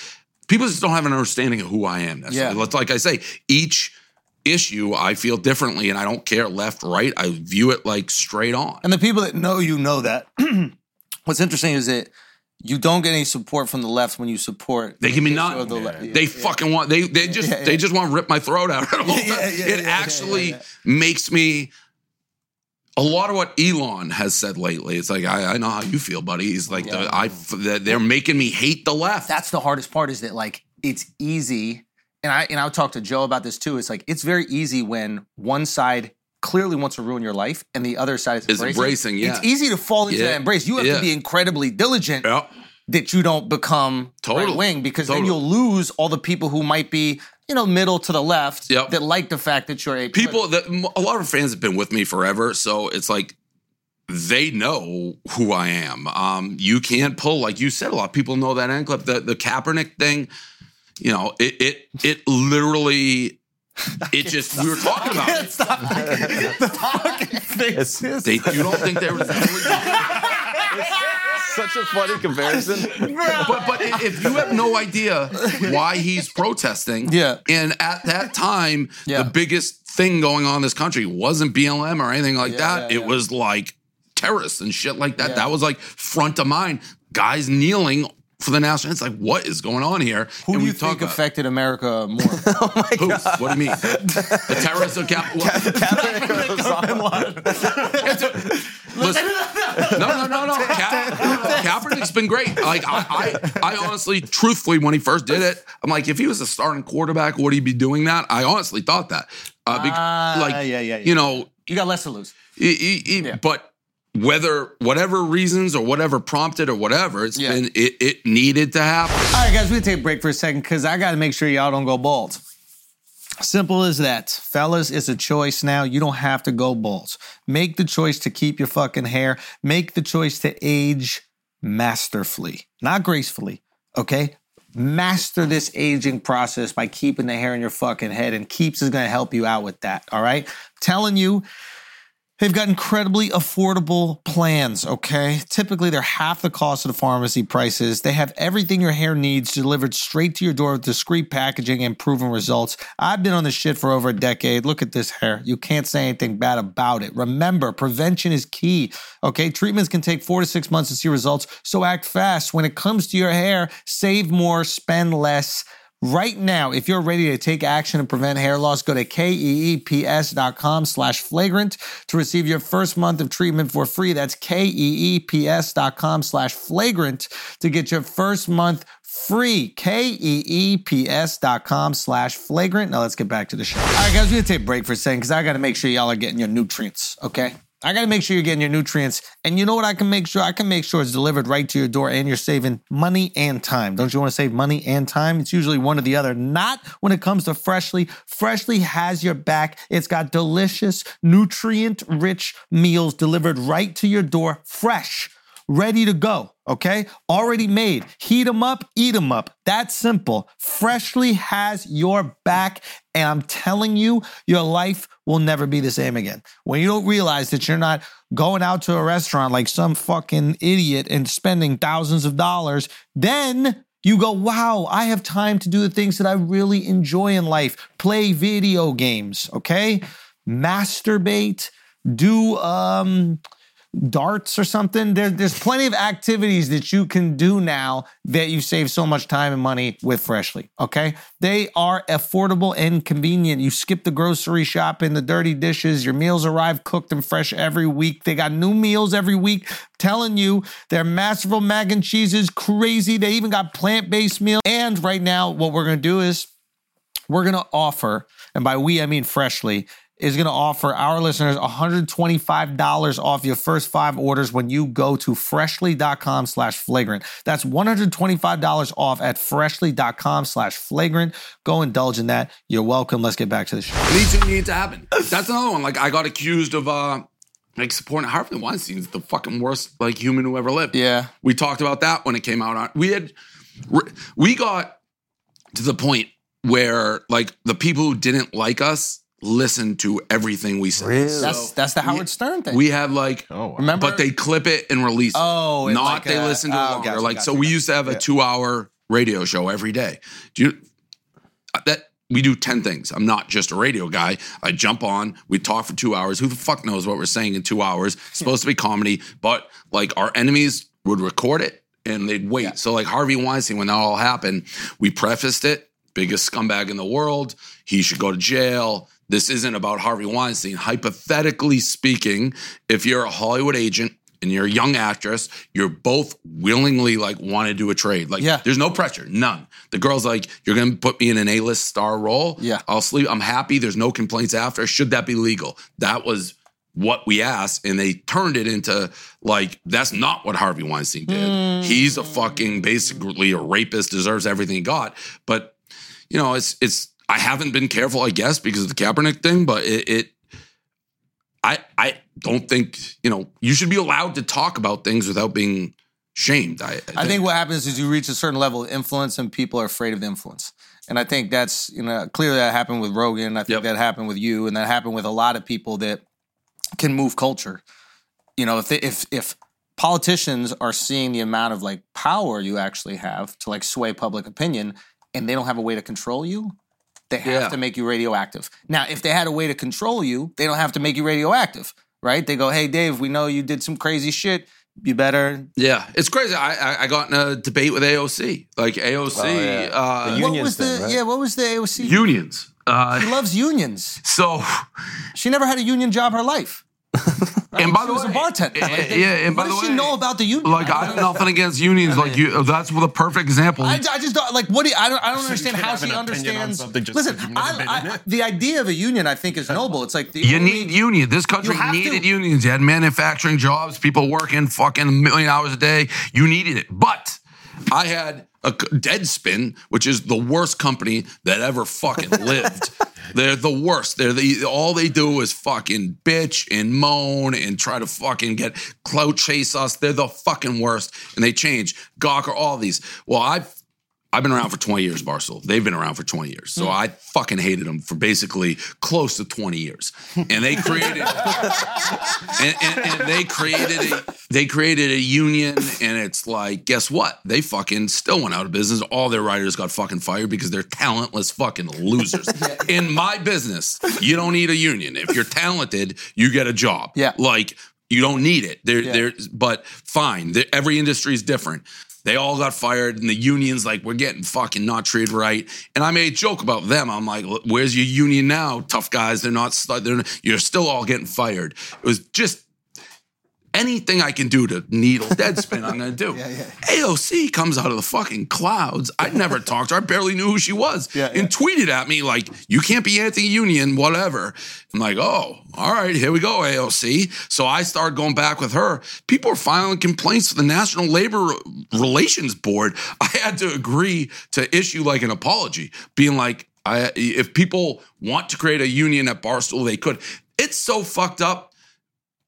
People just don't have an understanding of who I am. That's Yeah. Like I say, each issue I feel differently, and I don't care left, right. I view it like straight on. And the people that know you know that. What's interesting is that you don't get any support from the left when you support. They give me the none. issue of the le- They fucking want they they just Yeah, yeah. they just want to rip my throat out. all Yeah, times. yeah, it yeah, actually yeah, yeah. makes me a lot of what Elon has said lately. It's like I, I know how you feel, buddy. He's like the, I they're making me hate the left. That's the hardest part is that like it's easy, and I and I'll talk to Joe about this too. It's like it's very easy when one side clearly wants to ruin your life and the other side is embracing. embracing, yeah. It's easy to fall into Yeah. that embrace. You have Yeah. to be incredibly diligent that you don't become Totally. right wing because then you'll lose all the people who might be you know middle to the left Yep. that like the fact that you're a people that a lot of fans have been with me forever so it's like they know who I am. Um, you can't pull like you said. A lot of people know that end clip. The the Kaepernick thing, you know, it it it literally, it just we were talking about. it. Stop. the fucking face. They, you don't think there was Such a funny comparison. but but if you have no idea why he's protesting, Yeah. and at that time, Yeah. the biggest thing going on in this country wasn't BLM or anything like Yeah, that. yeah, it yeah. was like terrorists and shit like that. Yeah. That was like front of mind. Guys kneeling for the national. It's like, what is going on here? Who And do you talk think affected America more? oh my Who? What do you mean? the terrorists of Cap. Listen, no, no, no, no. Ka- Kaepernick's been great. Like I, I, I honestly, truthfully, when he first did it, I'm like, if he was a starting quarterback, would he be doing that? I honestly thought that. Uh, Ah, like, yeah, yeah, yeah. you know, you got less to lose. he- he- he- Yeah. but whether whatever reasons or whatever prompted or whatever, it's Yeah. been it, it needed to happen. All right, guys, we're take a break for a second because I gotta make sure y'all don't go bald. Simple as that. Fellas, it's a choice now. You don't have to go bald. Make the choice to keep your fucking hair. Make the choice to age masterfully, not gracefully, okay? Master this aging process by keeping the hair in your fucking head, and Keeps is gonna help you out with that, all right? Telling you, They've got incredibly affordable plans, okay? Typically, they're half the cost of the pharmacy prices. They have everything your hair needs delivered straight to your door with discreet packaging and proven results. I've been on this shit for over a decade. Look at this hair. You can't say anything bad about it. Remember, prevention is key, okay? Treatments can take four to six months to see results, so act fast. When it comes to your hair, save more, spend less. Right now, if you're ready to take action and prevent hair loss, go to keeps.com slash flagrant to receive your first month of treatment for free. That's keeps.com slash flagrant to get your first month free. Keeps.com slash flagrant. Now let's get back to the show. All right, guys, we're going to take a break for a second because I got to make sure y'all are getting your nutrients, okay? I got to make sure you're getting your nutrients. And you know what I can make sure? I can make sure it's delivered right to your door and you're saving money and time. Don't you want to save money and time? It's usually one or the other. Not when it comes to Freshly. Freshly has your back. It's got delicious, nutrient rich meals delivered right to your door, fresh ready to go. Okay, already made. Heat them up, eat them up. That's simple. Freshly has your back, and I'm telling you, your life will never be the same again. When you don't realize that you're not going out to a restaurant like some fucking idiot and spending thousands of dollars, then you go, wow, I have time to do the things that I really enjoy in life. Play video games, okay? Masturbate, do um darts or something. There, there's plenty of activities that you can do now that you save so much time and money with Freshly. Okay, they are affordable and convenient. You skip the grocery shopping, the dirty dishes. Your meals arrive cooked and fresh every week. They got new meals every week. Telling you, their masterful mac and cheese is crazy. They even got plant based meals. And right now, what we're gonna do is we're going to offer, and by we, I mean Freshly, is going to offer our listeners $125 off your first five orders when you go to freshly.com slash flagrant. That's $125 off at freshly.com slash flagrant. Go indulge in that. You're welcome. Let's get back to the show. These things need to happen. That's another one. Like I got accused of uh like supporting Harvey Weinstein's the fucking worst like human who ever lived. Yeah. We talked about that when it came out. On we had we got to the point where like the people who didn't like us listened to everything we say. Really? So That's that's the Howard Stern thing. we have like Oh, wow. Remember? but they clip it and release it. Oh, not like they a- listen to it oh, longer. gotcha, like gotcha, so, we used to have a Yeah. two-hour radio show every day. Do you that? We do ten things. I'm not just a radio guy. I jump on. We talk for two hours. Who the fuck knows what we're saying in two hours? It's supposed to be comedy, but like our enemies would record it and they'd wait. So like Harvey Weinstein, when that all happened, we prefaced it. Biggest scumbag in the world. He should go to jail. This isn't about Harvey Weinstein. Hypothetically speaking, if you're a Hollywood agent and you're a young actress, you're both willingly like want to do a trade. Like, Yeah. there's no pressure, none. The girl's like, you're gonna put me in an A-list star role. Yeah. I'll sleep. I'm happy. There's no complaints after. Should that be legal? That was what we asked, and they turned it into like that's not what Harvey Weinstein did. Hmm. He's a fucking basically a rapist, deserves everything he got. But you know, it's it's. I haven't been careful, I guess, because of the Kaepernick thing. But it, it I I don't think you know you should be allowed to talk about things without being shamed. I, I think what happens is you reach a certain level of influence and people are afraid of influence. And I think that's, you know, clearly that happened with Rogan. I think Yep. that happened with you and that happened with a lot of people that can move culture. You know, if they, if if politicians are seeing the amount of like power you actually have to like sway public opinion and they don't have a way to control you, they have Yeah. to make you radioactive. Now, if they had a way to control you, they don't have to make you radioactive, right? They go, "Hey Dave, we know you did some crazy shit. You better Yeah, it's crazy. I, I I got in a debate with AOC. Like AOC, Oh, yeah. uh, The what unions was the thing, right? yeah? What was the AOC? unions. Uh, she loves unions. so She never had a union job her life. And by She the was way, a bartender. eh, Like, yeah, and what by does the she know about the union? Like I have nothing against unions. Like you, that's the perfect example. I, I just don't like what do you, I don't I don't you understand how she an opinion on understands. something just Listen, because you've never been in I, I, the idea of a union I think is noble. It's like the You only- need union. This country needed to. unions. You had manufacturing jobs, people working fucking a million hours a day. You needed it. But I had a Deadspin, which is the worst company that ever fucking lived. They're the worst. They're the all they do is fucking bitch and moan and try to fucking get clout chase us. They're the fucking worst. And they change. Gawker, all these. Well, I've I've been around for 20 years, Barstool. They've been around for 20 years. So mm. I fucking hated them for basically close to 20 years. And they created and, and, and they created a they created a union and it's like, guess what? They fucking still went out of business. All their writers got fucking fired because they're talentless fucking losers. In my business, you don't need a union. If you're talented, you get a job. Yeah. Like you don't need it. There, Yeah. there. But fine. There- every industry is different. They all got fired, and the unions like we're getting fucking not treated right. And I made a joke about them. I'm like, "Where's your union now, tough guys? They're not. They're you're still all getting fired." It was just anything I can do to needle Deadspin, I'm gonna do. AOC comes out of the fucking clouds. I never talked to her. I barely knew who she was. Yeah, and tweeted at me like, "You can't be anti-union, whatever." I'm like, "Oh, all right, here we go, AOC." So I started going back with her. People were filing complaints to the National Labor Relations Board. I had to agree to issue like an apology, being like, I, if people want to create a union at Barstool, they could. It's so fucked up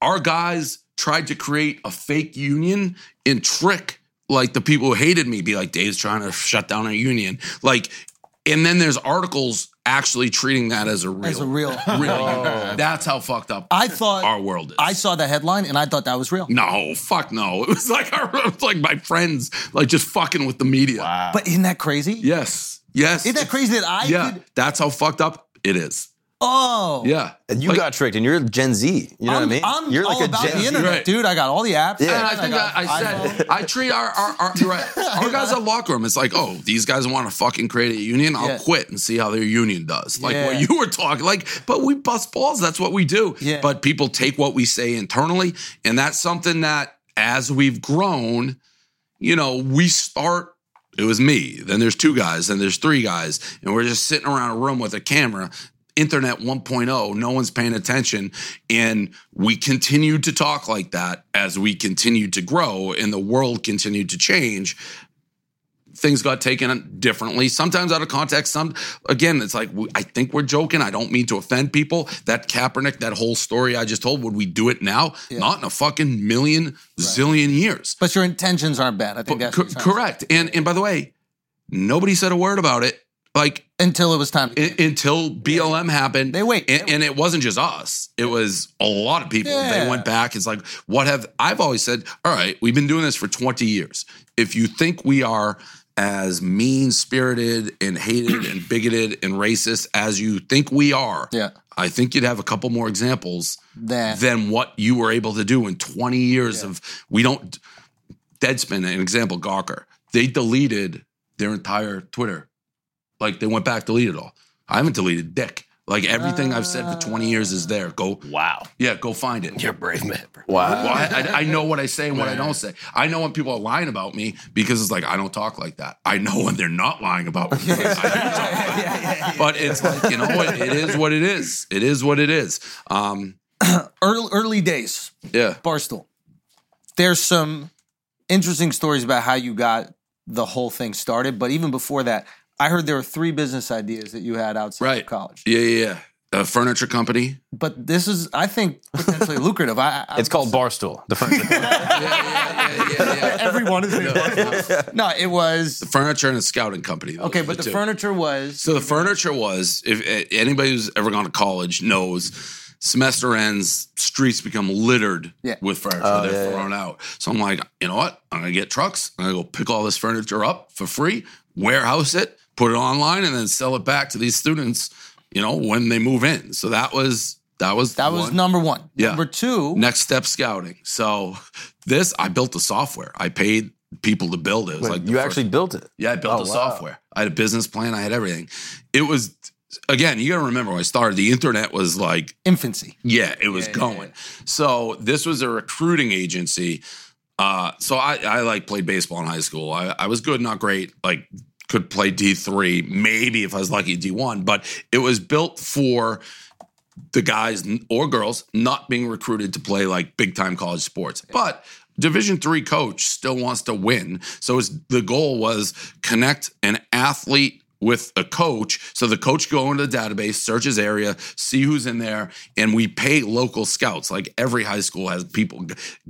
our guys tried to create a fake union and trick like the people who hated me be like dave's trying to shut down our union like and then there's articles actually treating that as a real As a real- real union. Oh. that's how fucked up I thought our world is I saw the headline and I thought that was real. no fuck no it was like our, it was like my friends like just fucking with the media wow. But isn't that crazy? yes yes Isn't that crazy that I yeah could? that's how fucked up it is Oh, yeah And you Like- got tricked, and you're Gen Z. You know I'm, what I mean? I'm you're all about the internet, Right. dude. I got all the apps. Yeah. And I think got I, I said. I treat our our, our, you're right. our guys at locker room. It's like, oh, these guys want to fucking create a union. I'll Yeah. quit and see how their union does. Like Yeah. what you were talking. Like, but we bust balls. That's what we do. Yeah. But people take what we say internally, and that's something that as we've grown, you know, we start. It was me. Then there's two guys. Then there's three guys, and we're just sitting around a room with a camera. Internet 1.0, no one's paying attention. And we continued to talk like that as we continued to grow and the world continued to change. Things got taken differently, sometimes out of context. Some, again, it's like, I think we're joking. I don't mean to offend people. That Kaepernick, that whole story I just told, would we do it now? Not in a fucking million, zillion years. But your intentions aren't bad. I think that's Co- what you're trying to correct. And, and by the way, nobody said a word about it. Like. Until it was time. To until BLM happened. They wait. And, and it wasn't just us. It was a lot of people. Yeah. They went back. It's like, what have I've always said, all right, we've been doing this for 20 years. If you think we are as mean spirited and hated and bigoted and racist as you think we are, Yeah. I think you'd have a couple more examples Then. than what you were able to do in 20 years of we don't Deadspin, an example, Gawker. They deleted their entire Twitter. Like they went back, deleted it all. I haven't deleted dick. Like everything I've said for 20 years is there. Go, Wow. yeah, go find it. You're a brave man. Wow. Well, I, I, I know what I say and what I don't say. I know when people are lying about me because it's like I don't talk like that. I know when they're not lying about me. because I do talk like that. But it's like you know what? It is what it is. It is what it is. Um, early, early days, yeah. Barstool. There's some interesting stories about how you got the whole thing started. But even before that, I heard there were three business ideas that you had outside Right. of college. Yeah, yeah, yeah. A furniture company. But this is, I think, potentially lucrative. I, I, It's called Barstool. The furniture. Yeah, yeah, yeah, yeah, yeah. everyone is named Barstool. No, it was The Furniture and a scouting company. those okay, but the two. furniture was So the furniture was, if anybody who's ever gone to college knows, semester ends, streets become littered Yeah. with furniture. Oh, They're yeah, thrown out. So I'm like, you know what? I'm gonna get trucks. I'm gonna go pick all this furniture up for free, warehouse it, put it online, and then sell it back to these students. You know, when they move in. So that was that was that was one. number one. Yeah. Number two, next step scouting. So this, I built the software. I paid people to build it. It was Wait, like you first- actually built it. yeah, I built Oh, the wow. software. I had a business plan. I had everything. It was again, you got to remember when I started, the internet was like Infancy. Yeah, it was Yeah, yeah, going. So this was a recruiting agency. Uh, so I, I like played baseball in high school. I, I was good, not great. Like could play D three, maybe if I was lucky D one. But it was built for the guys or girls not being recruited to play like big time college sports. But Division three coach still wants to win. So his, the goal was connect an athlete with a coach. So the coach go into the database, search his area, see who's in there, and we pay local scouts. Like every high school has people.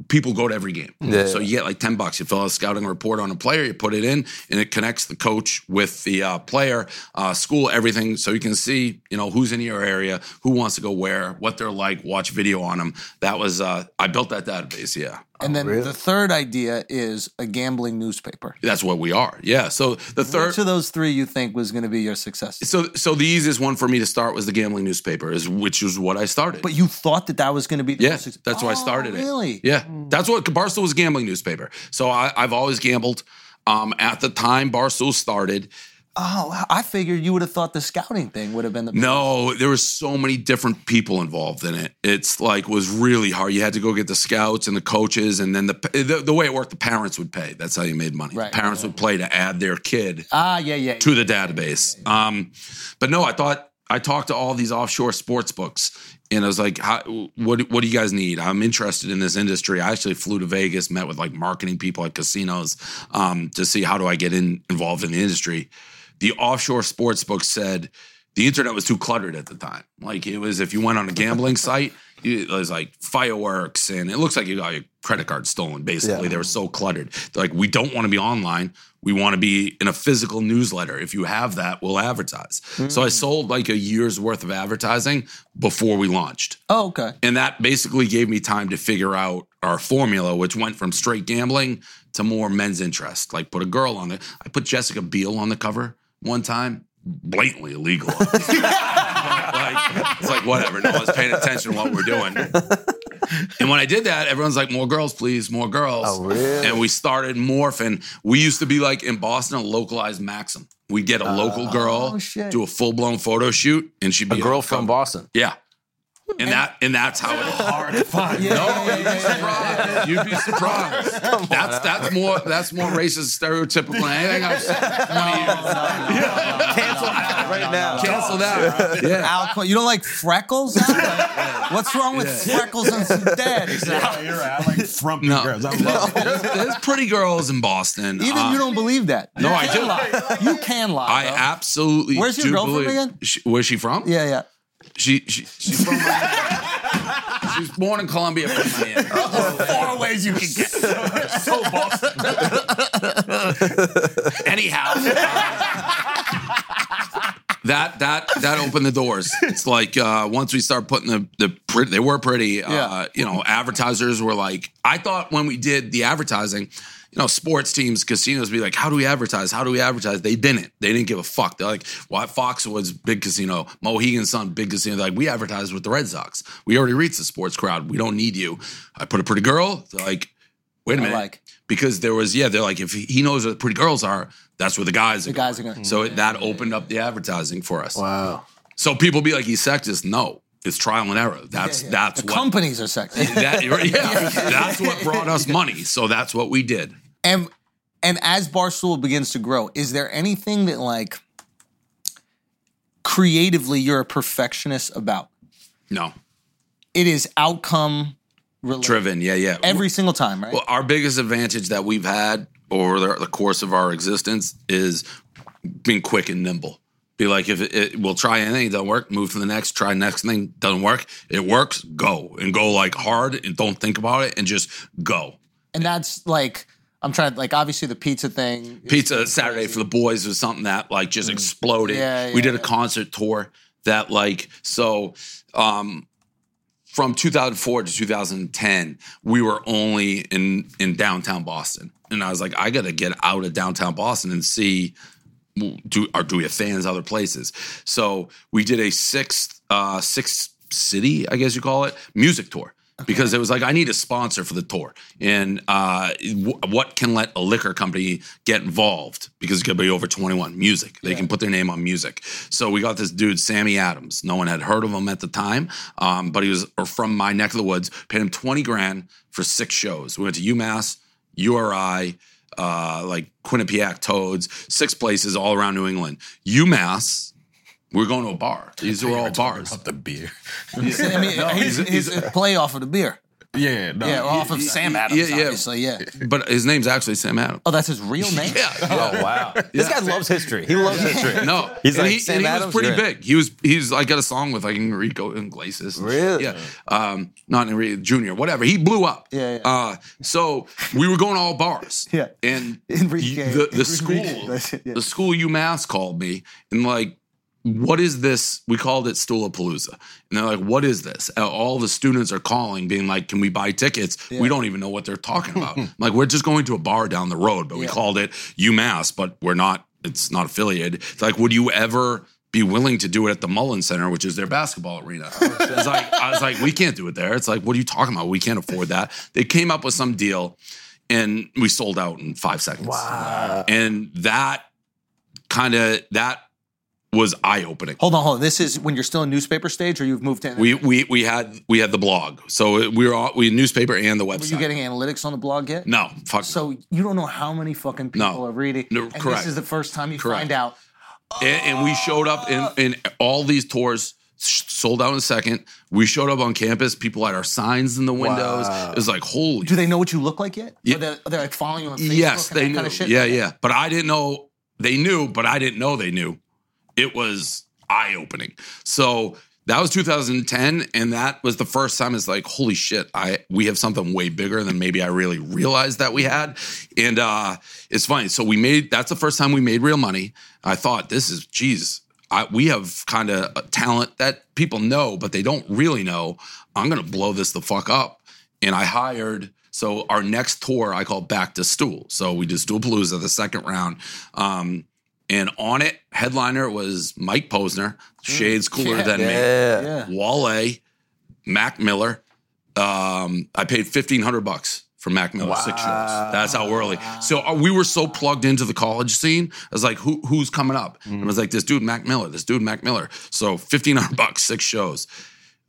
People go to every game, Yeah. so you get like ten bucks. You fill out a scouting report on a player, you put it in, and it connects the coach with the uh, player, uh, school, everything, so you can see you know who's in your area, who wants to go where, what they're like, watch video on them. That was uh, I built that database. Yeah. And then the third idea is a gambling newspaper. That's what we are. Yeah. So the third. Which of those three you think was going to be your success? So, so the easiest one for me to start was the gambling newspaper, is which is what I started. But you thought that that was going to be the yeah, success- that's why I Oh, started it. Really? Yeah, that's what Barstool was a gambling newspaper. So I, I've always gambled. Um, at the time Barstool started, Oh, I figured you would have thought the scouting thing would have been the no, there was so many different people involved in it. It's like was really hard. You had to go get the scouts and the coaches, and then the the, the way it worked, the parents would pay. That's how you made money. Right, parents would play to add their kid Ah, yeah, yeah. to the database. Um, but no, I thought I talked to all these offshore sports books, and I was like, How, "What what do you guys need? I'm interested in this industry." I actually flew to Vegas, met with like marketing people at casinos um, to see how do I get in involved in the industry. The offshore sports book said the internet was too cluttered at the time. Like it was, if you went on a gambling site, it was like fireworks, and it looks like you got your credit card stolen. Basically, Yeah. they were so cluttered. They're like, we don't want to be online. We want to be in a physical newsletter. If you have that, we'll advertise. So I mm. sold like a year's worth of advertising before we launched. oh, okay. And that basically gave me time to figure out our formula, which went from straight gambling to more men's interest. Like put a girl on it. I put Jessica Biel on the cover one time, blatantly illegal. like, it's like whatever. No one's paying attention to what we're doing. And when I did that, everyone's like, more girls, please, more girls. Oh, really? And we started morphing. We used to be like in Boston, a localized Maxim. We'd get a oh, local girl, Oh, do a full blown photo shoot, and she'd A be girl on from. Boston. Yeah. And that and that's how it's Hard to find. Yeah, no, yeah, you'd yeah, be yeah, surprised. You'd be surprised. that's that's more that's more racist, stereotypical than anything I've said. Cancel that right now. Cancel that. Yeah. Al, you don't like freckles? What's wrong with freckles and some dad? Yeah, you're right. I like frumpy No. girls. I love it. There's, there's pretty girls in Boston. Even Uh, you don't believe that. No, I do. lie. You can lie. I though. absolutely. Where's your do girl believe- again? She, where's she from? Yeah, yeah. She, she she's from. she's born in Colombia from Miami. Four ways you can get. So Boston. Anyhow, that that that opened the doors. It's like uh, once we start putting the the pretty, they were pretty. Uh, Yeah. You know, advertisers were like, I thought when we did the advertising. You know, sports teams, casinos be like, how do we advertise? How do we advertise? They didn't. They didn't give a fuck. They're like, well, Foxwoods, big casino. Mohegan Sun, big casino. They're like, we advertise with the Red Sox. We already reached the sports crowd. We don't need you. I put a pretty girl. They're like, wait a minute. like. Because there was, yeah, they're like, if he knows where the pretty girls are, that's where the guys are The guys are going. going. So it, that opened up the advertising for us. Wow. So people be like, he's sexist. No, it's trial and error. That's that's the what. companies are sexy. that, yeah, that's what brought us money. So that's what we did. And and as Barstool begins to grow, is there anything that like creatively you're a perfectionist about? No, It is outcome related driven. Yeah, yeah. every single time, right? Well, our biggest advantage that we've had over the, the course of our existence is being quick and nimble. Be like, if it, it, we'll try anything, it doesn't work, move to the next, try next thing, doesn't work, it works, go and go like hard and don't think about it and just go. and that's like I'm trying like obviously the pizza thing. Pizza Saturday for the boys was something that like just exploded. Mm. Yeah, we yeah, did a concert tour that like so um from 2004 to 2010 we were only in in downtown Boston. And I was like I got to get out of downtown Boston and see do or do we have fans other places. So we did a sixth uh sixth city, I guess you call it, music tour. because it was like I need a sponsor for the tour, and uh, w- what can let a liquor company get involved because it's gonna be over twenty one music. They can put their name on music. So we got this dude Sammy Adams. No one had heard of him at the time, um, but he was from my neck of the woods. Paid him twenty grand for six shows. We went to UMass, URI. Uh, like Quinnipiac Toads, six places all around New England. UMass, we're going to a bar. These are all bars. About the beer. I mean, he's, he's, a play off of the beer. Yeah, no. Yeah, off of Sam Adams, yeah, yeah. obviously. Yeah. But his name's actually Sam Adams. Oh, that's his real name. Yeah, Oh wow, this guy loves history. He loves history. No, He's and like, he, "Sam and he Adams, was pretty you're big. He was he's like got a song with like Enrico Iglesias. Really? Yeah. Um, not Enrico Junior, whatever. He blew up. Yeah, yeah. Uh, so we were going to all bars. Yeah. And Enrique- the, the Enrique, school that's it, yeah. the school UMass called me and like. What is this? We called it Stoolapalooza. And they're like, what is this? All the students are calling, being like, can we buy tickets? We don't even know what they're talking about. Like, we're just going to a bar down the road, but we called it UMass, but we're not, it's not affiliated. It's like, would you ever be willing to do it at the Mullen Center, which is their basketball arena? It's like, I was like, we can't do it there. It's like, what are you talking about? We can't afford that. They came up with some deal and we sold out in five seconds. Wow. And that kind of, that was eye opening. Hold on, hold on. This is when you're still in newspaper stage, or you've moved to. We, we we had we had the blog, so uh, we were all, we newspaper and the website. Were you getting analytics on the blog yet? no, fuck. So you don't know how many fucking people No. are reading. No, and correct. This is the first time you Correct. find out. and, and we showed up in in all these tours sold out in a second. We showed up on campus. People had our signs in the windows. It was like holy. Do they know what you look like yet? Yeah. Are they, are they like following you on Facebook? yes, and they that knew. Kind of shit? Yeah, yeah. But I didn't know they knew. But I didn't know they knew. It was eye opening. So that was 2010, and that was the first time it's like, holy shit, I we have something way bigger than maybe I really realized that we had. And uh it's funny. So we made that's the first time we made real money. I thought this is geez. I, we have kind of talent that people know, but they don't really know. I'm gonna blow this the fuck up. And I hired so our next tour I call Back to Stool. So we did Stool Palooza the second round. Um, and on it, headliner was Mike Posner, shades cooler Yeah. than me. Yeah. Yeah. Wale, Mac Miller. Um, I paid fifteen hundred bucks for Mac Miller six shows. That's how early. So uh, we were so plugged into the college scene. I was like, who who's coming up? And I was like, this dude Mac Miller. This dude Mac Miller. So fifteen hundred bucks, six shows.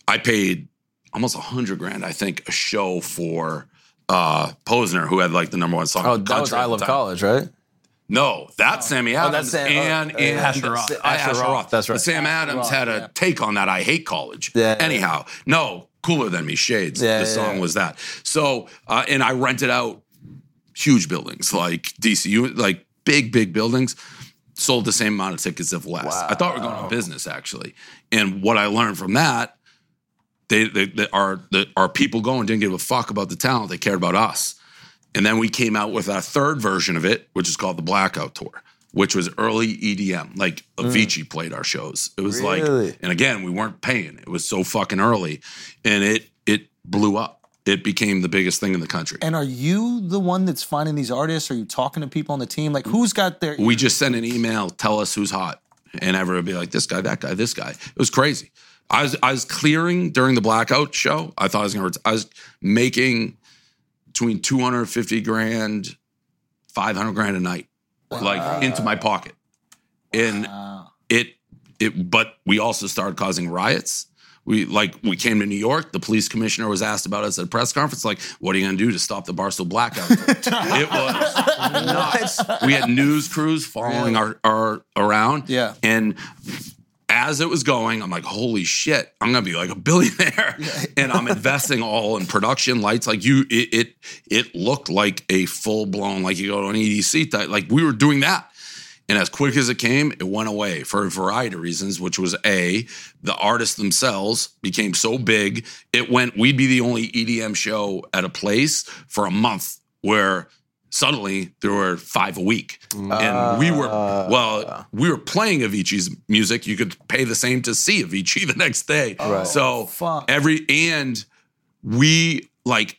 I paid almost a hundred grand, I think, a show for uh Posner, who had like the number one song. Oh, in the that was I Love. College, right? No, that's Sammy Adams. Oh, that's Sam- and oh, and uh, Asher Roth. Asher Asher Roth, Roth. that's right. But Sam Adams had a yeah. take on that. I hate college. Yeah. Anyhow, no, cooler than me. Shades. Yeah, the yeah, song yeah. was that. So, uh, and I rented out huge buildings like DCU, like big, big buildings. Sold the same amount of tickets, if less. I thought we were going out of business actually. And what I learned from that they, they, they our the, our people going didn't give a fuck about the talent. They cared about us. And then we came out with our third version of it, which is called the Blackout Tour, which was early EDM. Like Avicii played our shows. It was Really? like, and again, we weren't paying. It was so fucking early, and it it blew up. It became the biggest thing in the country. And are you the one that's finding these artists? Are you talking to people on the team? Like, who's got their? we just send an email, tell us who's hot, and everyone would be like, this guy, that guy, this guy. It was crazy. I was I was clearing during the blackout show. I thought I was gonna. Hurt I was making between two hundred fifty grand, five hundred grand a night, like into my pocket, and Wow. it it. But we also started causing riots. We like we came to New York. The police commissioner was asked about us at a press conference. Like, what are you going to do to stop the Barstool blackout? it was nuts. We had news crews following our, our around. Yeah. and as it was going, I'm like, holy shit, I'm gonna be like a billionaire. and I'm investing all in production lights. Like you, it it, it looked like a full blown, like you go to an EDC type. Like we were doing that. And as quick as it came, it went away for a variety of reasons, which was A, the artists themselves became so big, it went, we'd be the only EDM show at a place for a month where suddenly there were five a week. And we were, well, we were playing Avicii's music. You could pay the same to see Avicii the next day. So fuck. every, and we like,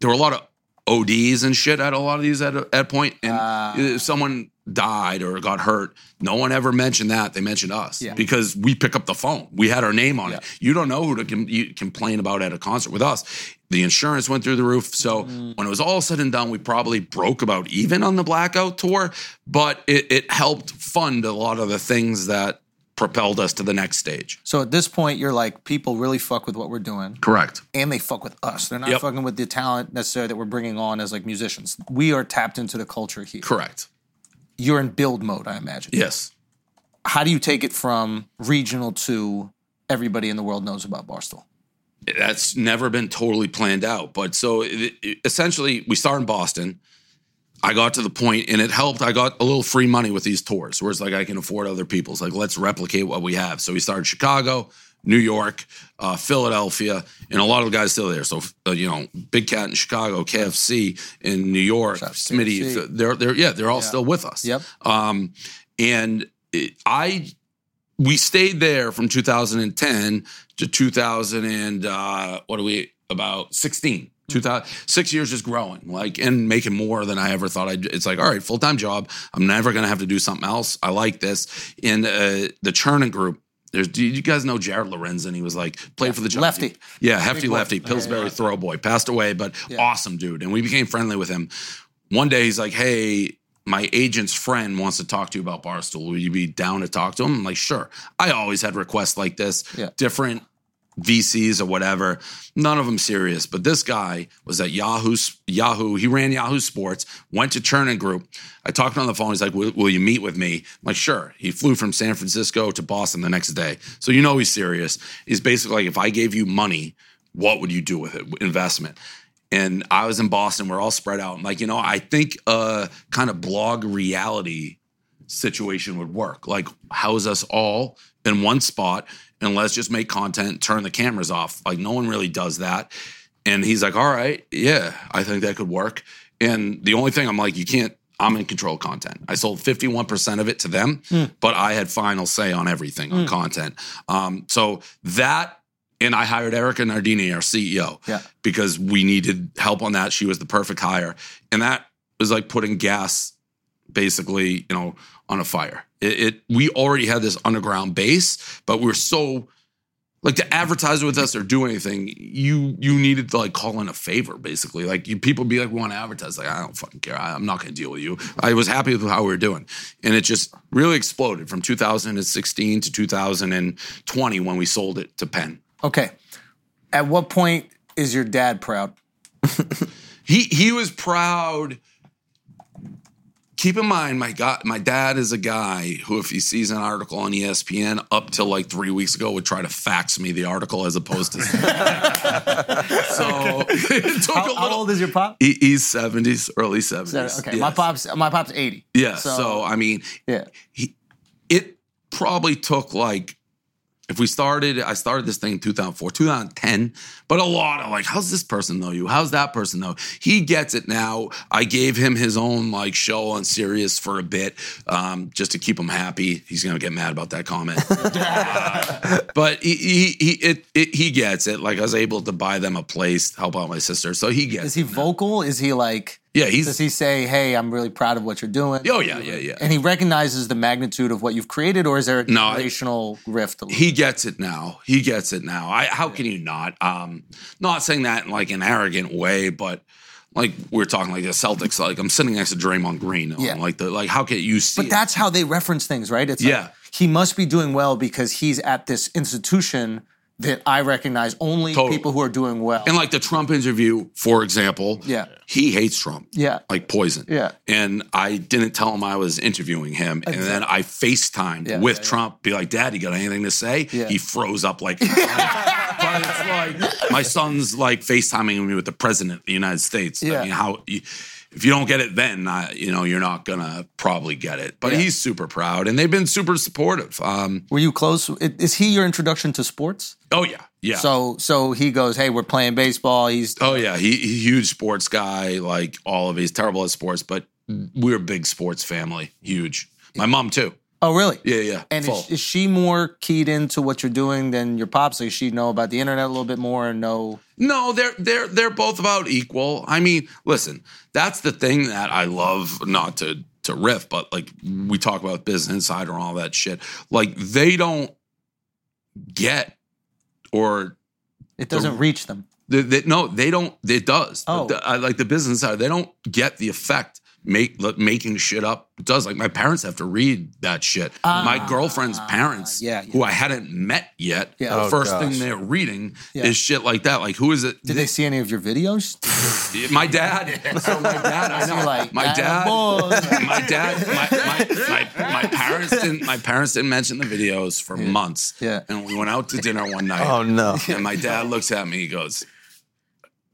there were a lot of ODs and shit at a lot of these at at a point. And Ah. uh, someone died or got hurt, no one ever mentioned that. They mentioned us Yeah. because we pick up the phone. We had our name on Yeah. it. You don't know who to com- you complain about at a concert with us. The insurance went through the roof. So Mm. when it was all said and done, we probably broke about even on the blackout tour, but it, it helped fund a lot of the things that propelled us to the next stage. So at this point, you're like, people really fuck with what we're doing. Correct. and they fuck with us. They're not Yep. fucking with the talent necessarily that we're bringing on as like musicians. We are tapped into the culture here. Correct. You're in build mode, I imagine. Yes. How do you take it from regional to everybody in the world knows about Barstool? that's never been totally planned out. But so it, it- essentially, we started in Boston. I got to the point, and it helped. I got a little free money with these tours, where it's like I can afford other people's. Like, let's replicate what we have. So we started Chicago, New York, uh, Philadelphia, and a lot of the guys still there. So uh, you know, Big Cat in Chicago, KFC in New York, Smitty. They're they're yeah, they're all still with us. Yep. Um, and it, I we stayed there from 2010 to 2000 and uh, what are we about 16 2000 six years just growing like and making more than i ever thought i'd it's like all right full-time job i'm never gonna have to do something else i like this in uh, the Chernin Group there's, do you guys know Jared Lorenzen? He was like played for the Giants. Lefty. Yeah, hefty lefty, Pillsbury throw boy, passed away, but Yeah. awesome dude. And we became friendly with him. One day he's like, "Hey, my agent's friend wants to talk to you about Barstool. Will you be down to talk to him?" I'm like, "Sure." I always had requests like this, Yeah. different VCs or whatever. None of them serious, but this guy was at Yahoo. Yahoo. He ran Yahoo Sports. Went to Chernin Group. I talked on the phone. He's like, "Will, will you meet with me?" I'm like, "Sure." He flew from San Francisco to Boston the next day, so you know he's serious. He's basically like, "If I gave you money, what would you do with it? Investment." And I was in Boston. We're all spread out. I'm like, you know, I think a kind of blog reality situation would work. Like, house us all in one spot and let's just make content, turn the cameras off. Like, no one really does that. And he's like, all right, yeah, I think that could work. And the only thing I'm like, you can't, I'm in control of content. I sold 51% of it to them, but I had final say on everything on content. Um, so that, and I hired Erica Nardini, our CEO, Yeah. because we needed help on that. She was the perfect hire. And that was like putting gas basically, you know, on a fire. It, it we already had this underground base, but we are so like to advertise with us or do anything, you you needed to like call in a favor, basically. Like you people be like, we want to advertise. Like, I don't fucking care. I, I'm not gonna deal with you. I was happy with how we were doing. And it just really exploded from 2016 to 2020 when we sold it to Penn. Okay. At what point is your dad proud? he he was proud. Keep in mind, my god, my dad is a guy who, if he sees an article on ESPN, up till like three weeks ago, would try to fax me the article as opposed to. so it took a How, little. how old is your pop? He, he's seventies, early seventies. Okay, my pop's my pop's eighty. Yeah. So, I mean, yeah, he, it probably took like if we started i started this thing in 2004 2010 but a lot of like how's this person know you how's that person know he gets it now i gave him his own like show on Sirius for a bit um, just to keep him happy he's gonna get mad about that comment but he, he, he it, it he gets it like i was able to buy them a place help out my sister so he gets is he it now. vocal? Is he like? Yeah he's Does he say, "Hey, I'm really proud of what you're doing"? oh yeah yeah yeah And he recognizes the magnitude of what you've created, or is there a No, I- rift? A he gets it now. He gets it now. I, how can you not? Um, not saying that in like an arrogant way, but like we're talking like the Celtics. Like I'm sitting next to Draymond Green. Yeah. Like the like how can you see? But it? that's how they reference things, right? It's Yeah. like he must be doing well because he's at this institution that I recognize only Totally. people who are doing well. and like the Trump interview, for example. Yeah. he hates Trump. Yeah. like poison. Yeah. and I didn't tell him I was interviewing him, and then I FaceTimed Yeah, with yeah, yeah. Trump. Be like, Dad, you got anything to say? Yeah. He froze up like. but it's like my son's like FaceTiming me with the president of the United States. Yeah. I mean, how you- if you don't get it then, I, you know, you're not gonna probably get it. But Yeah. he's super proud, and they've been super supportive. Um, Were you close? Is he your introduction to sports? oh yeah, yeah. So, so he goes, "Hey, we're playing baseball." He's Oh yeah, he, he huge sports guy. Like all of he's terrible at sports, but we're a big sports family. Huge. My mom too. Oh, really? Yeah, yeah. And is, is she more keyed into what you're doing than your pops? Like, she know about the internet a little bit more and know? No, they're they're they're both about equal. I mean, listen, that's the thing that I love. Not to to riff, but like we talk about Business Insider and all that shit. Like they don't get or It doesn't reach them. they, they, no, they don't. It does. Oh. The- I like the business side. They don't get the effect make like, making shit up does. Like my parents have to read that shit. my girlfriend's parents, Ah, yeah, yeah. who I hadn't met yet, Yeah. the Oh, first gosh. thing they're reading Yeah. is shit like that. Like who is it? Did they see any of your videos? My dad. So my dad. I They're like, my "Atta dad. My dad. My, my, my, my parents didn't. My parents didn't mention the videos for months. Yeah. And we went out to dinner one night. Oh no. And my dad looks at me. He goes,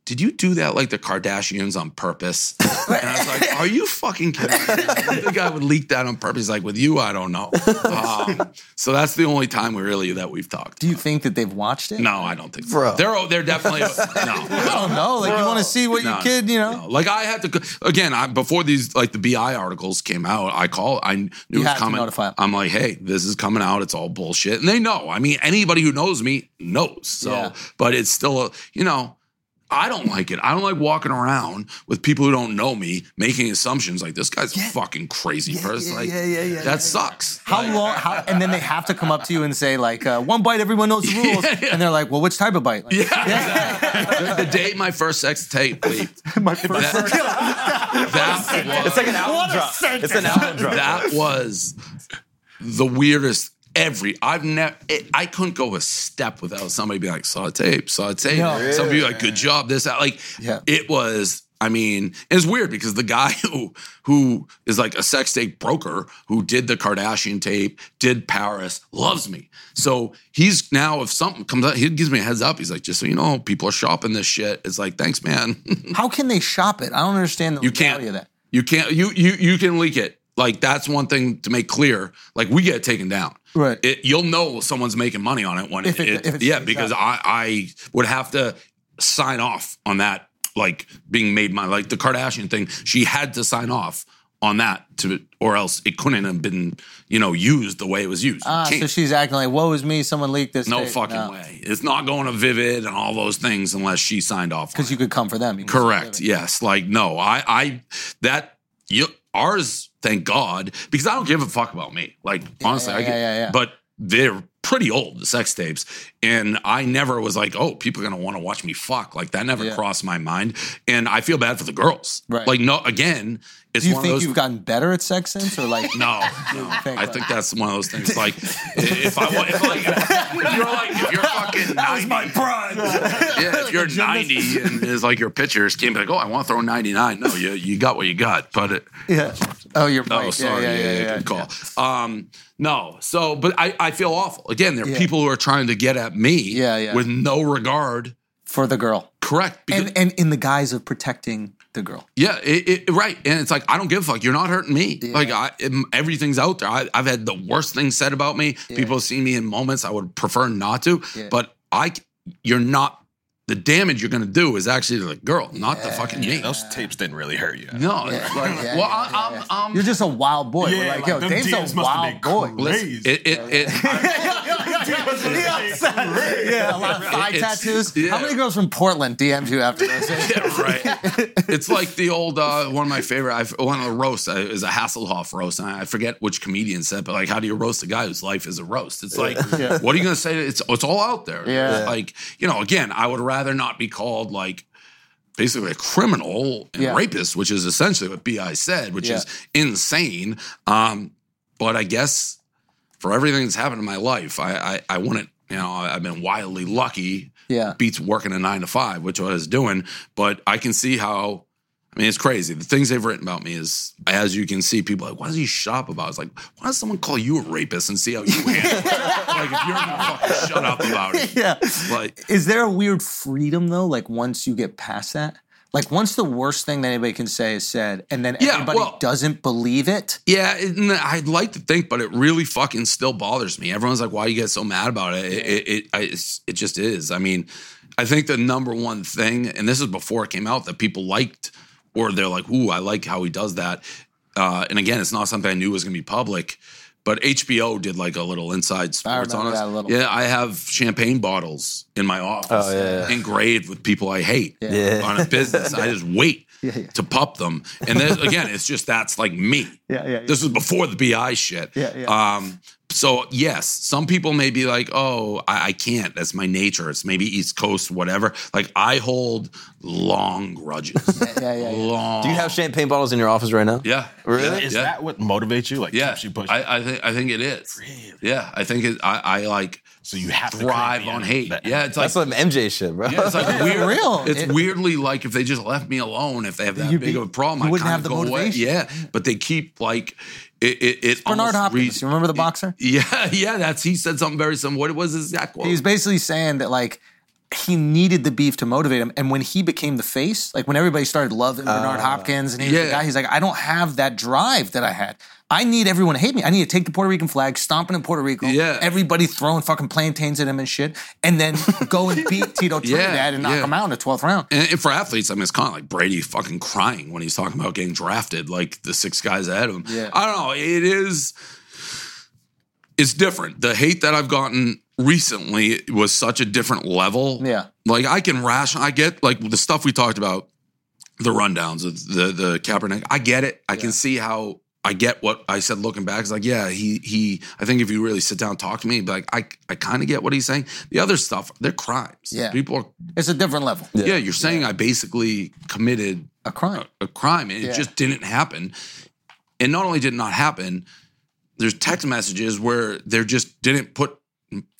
"Did you do that like the Kardashians on purpose?" And I was like, "Are you fucking kidding me? I don't think I would leak that on purpose." He's like, "With you, I don't know." Um, so that's the only time we really that we've talked. Do you think that they've watched it? No, I don't think so. Bro. They're they're definitely no. I don't know. Like you want to see what your No, kid, you know? no. Like I had to again. I, before these like the BI articles came out, I called. I knew it was had to coming. notify 'em. I'm like, hey, this is coming out. It's all bullshit, and they know. I mean, anybody who knows me knows. So, Yeah. but it's still, a, you know. I don't like it. I don't like walking around with people who don't know me making assumptions like this guy's a fucking crazy person. yeah, like, yeah, yeah, yeah, that sucks. How Like, long? How, and then they have to come up to you and say like, uh, "One bite, everyone knows the rules." And they're like, "Well, which type of bite?" Like, the, the day my first sex tape leaked, My first. that, that was, It's like an album drop. It's an album drop. that was the weirdest. Every I've never I couldn't go a step without somebody being like saw a tape, saw a tape. No. Some people like good job, this that. Like Yeah. it was. I mean, it's weird because the guy who who is like a sex tape broker who did the Kardashian tape, did Paris, loves me. So he's now if something comes out, he gives me a heads up. He's like, just so you know, people are shopping this shit. It's like, thanks, man. How can they shop it? I don't understand the You can't. of that. You can't. You you you can leak it. Like that's one thing to make clear. Like we get taken down. Right. It, you'll know someone's making money on it when If it, it- if yeah because. I I would have to sign off on that like being made money like the Kardashian thing. She had to sign off on that to or else it couldn't have been you know used the way it was used. Ah, so she's acting like, "Woe is me! Someone leaked this." no fucking way. It's not going to Vivid and all those things unless she signed off. Because it. you could come for them. Correct. it. Yes. Like no, I I that you ours. Thank God, because I don't give a fuck about me. Like honestly, yeah, I get, yeah, yeah, yeah. but they're pretty old, the sex tapes, and I never was like, oh, people are gonna want to watch me fuck. Like that never Yeah. crossed my mind, and I feel bad for the girls. Right. Like no, again, it's Do you one think of those. you've gotten better at sex since, or like? no, no. I think that's one of those things. Like, if I wa- if, like, if you're like, if you're fucking, that was my pride. Yeah, if you're 90 and is like your pitchers can't be like, oh, I want to throw 99. No, you you got what you got. But it, Yeah. Oh, you're oh, right. sorry, Yeah, yeah, yeah. yeah, good call. Um, no, so but I I feel awful. Again, there are people who are trying to get at me. Yeah, yeah. with no regard. For the girl, Correct. Because, and and in the guise of protecting the girl. Yeah, it, it, right. And it's like I don't give a fuck. You're not hurting me. Like I, it- everything's out there. I, I've had the worst things said about me. People see me in moments I would prefer not to. Yeah. But I, you're not. The damage you're going to do is actually the girl, not the fucking me. Those tapes didn't really hurt you. No, it's like, Yeah, well, yeah, I, yeah, I'm, I'm, You're just a wild boy. We're like, yo, them Dave's DMs a must have wild been boy. crazy. it, it, it, Yeah, a lot of thigh It's- tattoos. yeah. How many girls from Portland DM'd you after this? Yeah, right. it's like the old uh, one of my favorite. I've, one of the roasts uh, is a Hasselhoff roast, and I forget which comedian said, but like, how do you roast a guy whose life is a roast? It's like, what are you going to say? It's it's all out there. Yeah. Like you know, again, I would rather not be called like basically a criminal and Yeah. rapist, which is essentially what BI said, which Yeah. is insane. Um, but I guess for everything that's happened in my life, I I, I wouldn't. You know, I've been wildly lucky Yeah. beats working a nine to five, which I was doing. But I can see how. I mean, it's crazy. The things they've written about me is, as you can see, people are like, why does he shop about? It's like, why does someone call you a rapist and see how you handle it? like, if you're gonna fucking shut up about it, Yeah. like, Is there a weird freedom though? Like once you get past that, like once the worst thing that anybody can say is said, and then Yeah, everybody well- doesn't believe it. yeah, it, I'd like to think, but it really fucking still bothers me. Everyone's like, why you get so mad about it? It, it, it, I, it just is. I mean, I think the number one thing, and this is before it came out, that people liked, or they're like, ooh, I like how he does that. Uh, and again, it's not something I knew was going to be public, but HBO did like a little inside sports on us. that a little. Yeah, I have champagne bottles in my office Oh, yeah, yeah. engraved with people I hate Yeah. on a business. I just wait to pop them, and then again, it's just that's like me. Yeah, yeah, yeah. This was before the BI shit. Yeah, yeah. Um, so yes, some people may be like, "Oh, I, I can't. That's my nature. It's maybe East Coast, whatever." Like I hold long grudges. yeah, yeah, yeah. Long. Do you have champagne bottles in your office right now? Yeah. Really? Is Yeah. that what motivates you? Like Yeah. keeps you pushing. I, I think I think it is. Yeah, I think it. I, I like so you have to thrive on hate. the- Yeah, it's like That's some MJ shit, bro. Yeah, it's like weird. real. It's It- weirdly like if they just left me alone, if they have that You'd big be- of a problem, I wouldn't kind have of the go away. motivation. Yeah, but they keep like it. It, it Bernard Hopkins. reads- you remember the boxer? Yeah, yeah. That's he said something very similar. What was his exact quote? He was basically saying that like he needed the beef to motivate him, and when he became the face, like when everybody started loving ah. Bernard Hopkins and he was yeah. the guy, he's like, I don't have that drive that I had. I need everyone to hate me. I need to take the Puerto Rican flag, stomping in Puerto Rico, Yeah. everybody throwing fucking plantains at him and shit, and then go and beat Tito Trinidad and knock yeah. him out in the twelfth round. And and for athletes, I mean, it's kind of like Brady fucking crying when he's talking about getting drafted, like the six guys ahead of him. Yeah. I don't know. It is, it's different. The hate that I've gotten recently was such a different level. Yeah. Like I can ration, I get like the stuff we talked about, the rundowns, of the the Kaepernick. I get it. I can see how. I get what I said looking back. It's like, yeah, he he. I think if you really sit down and talk to me, but like I I kind of get what he's saying. The other stuff, they're crimes. Yeah. people are It's a different level. yeah, you're saying I basically committed A crime. a, a crime and it Yeah. just didn't happen. And not only did it not happen, there's text messages where there just didn't put.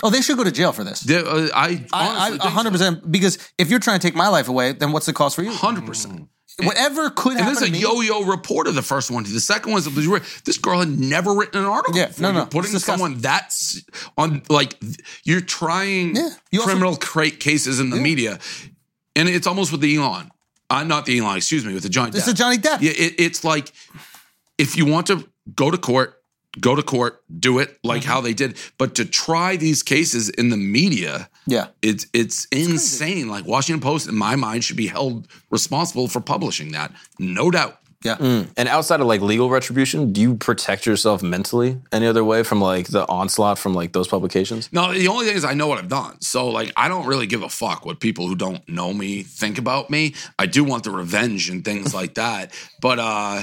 Oh, they should go to jail for this. the- uh, I I, I 100% because if you're trying to take my life away, then what's the cost for you? hundred percent. Whatever could And happen this is a me. yo-yo reporter. The first one, the second one is this girl had never written an article. Yeah, before. no, no, You're putting someone that's on like you're trying Yeah, you also- criminal cra- cases in the media, and it's almost with the Elon. Uh, not the Elon, excuse me, with the Johnny. This Depp. is Johnny Depp. Yeah, it, it's like if you want to go to court, go to court, do it like Mm-hmm. how they did. But to try these cases in the media, Yeah. it's it's insane. Like Washington Post, in my mind, should be held responsible for publishing that, no doubt. Yeah. And outside of like legal retribution, do you protect yourself mentally any other way from like the onslaught from like those publications? No, the only thing is I know what I've done. So like I don't really give a fuck what people who don't know me think about me. I do want the revenge and things like that. But uh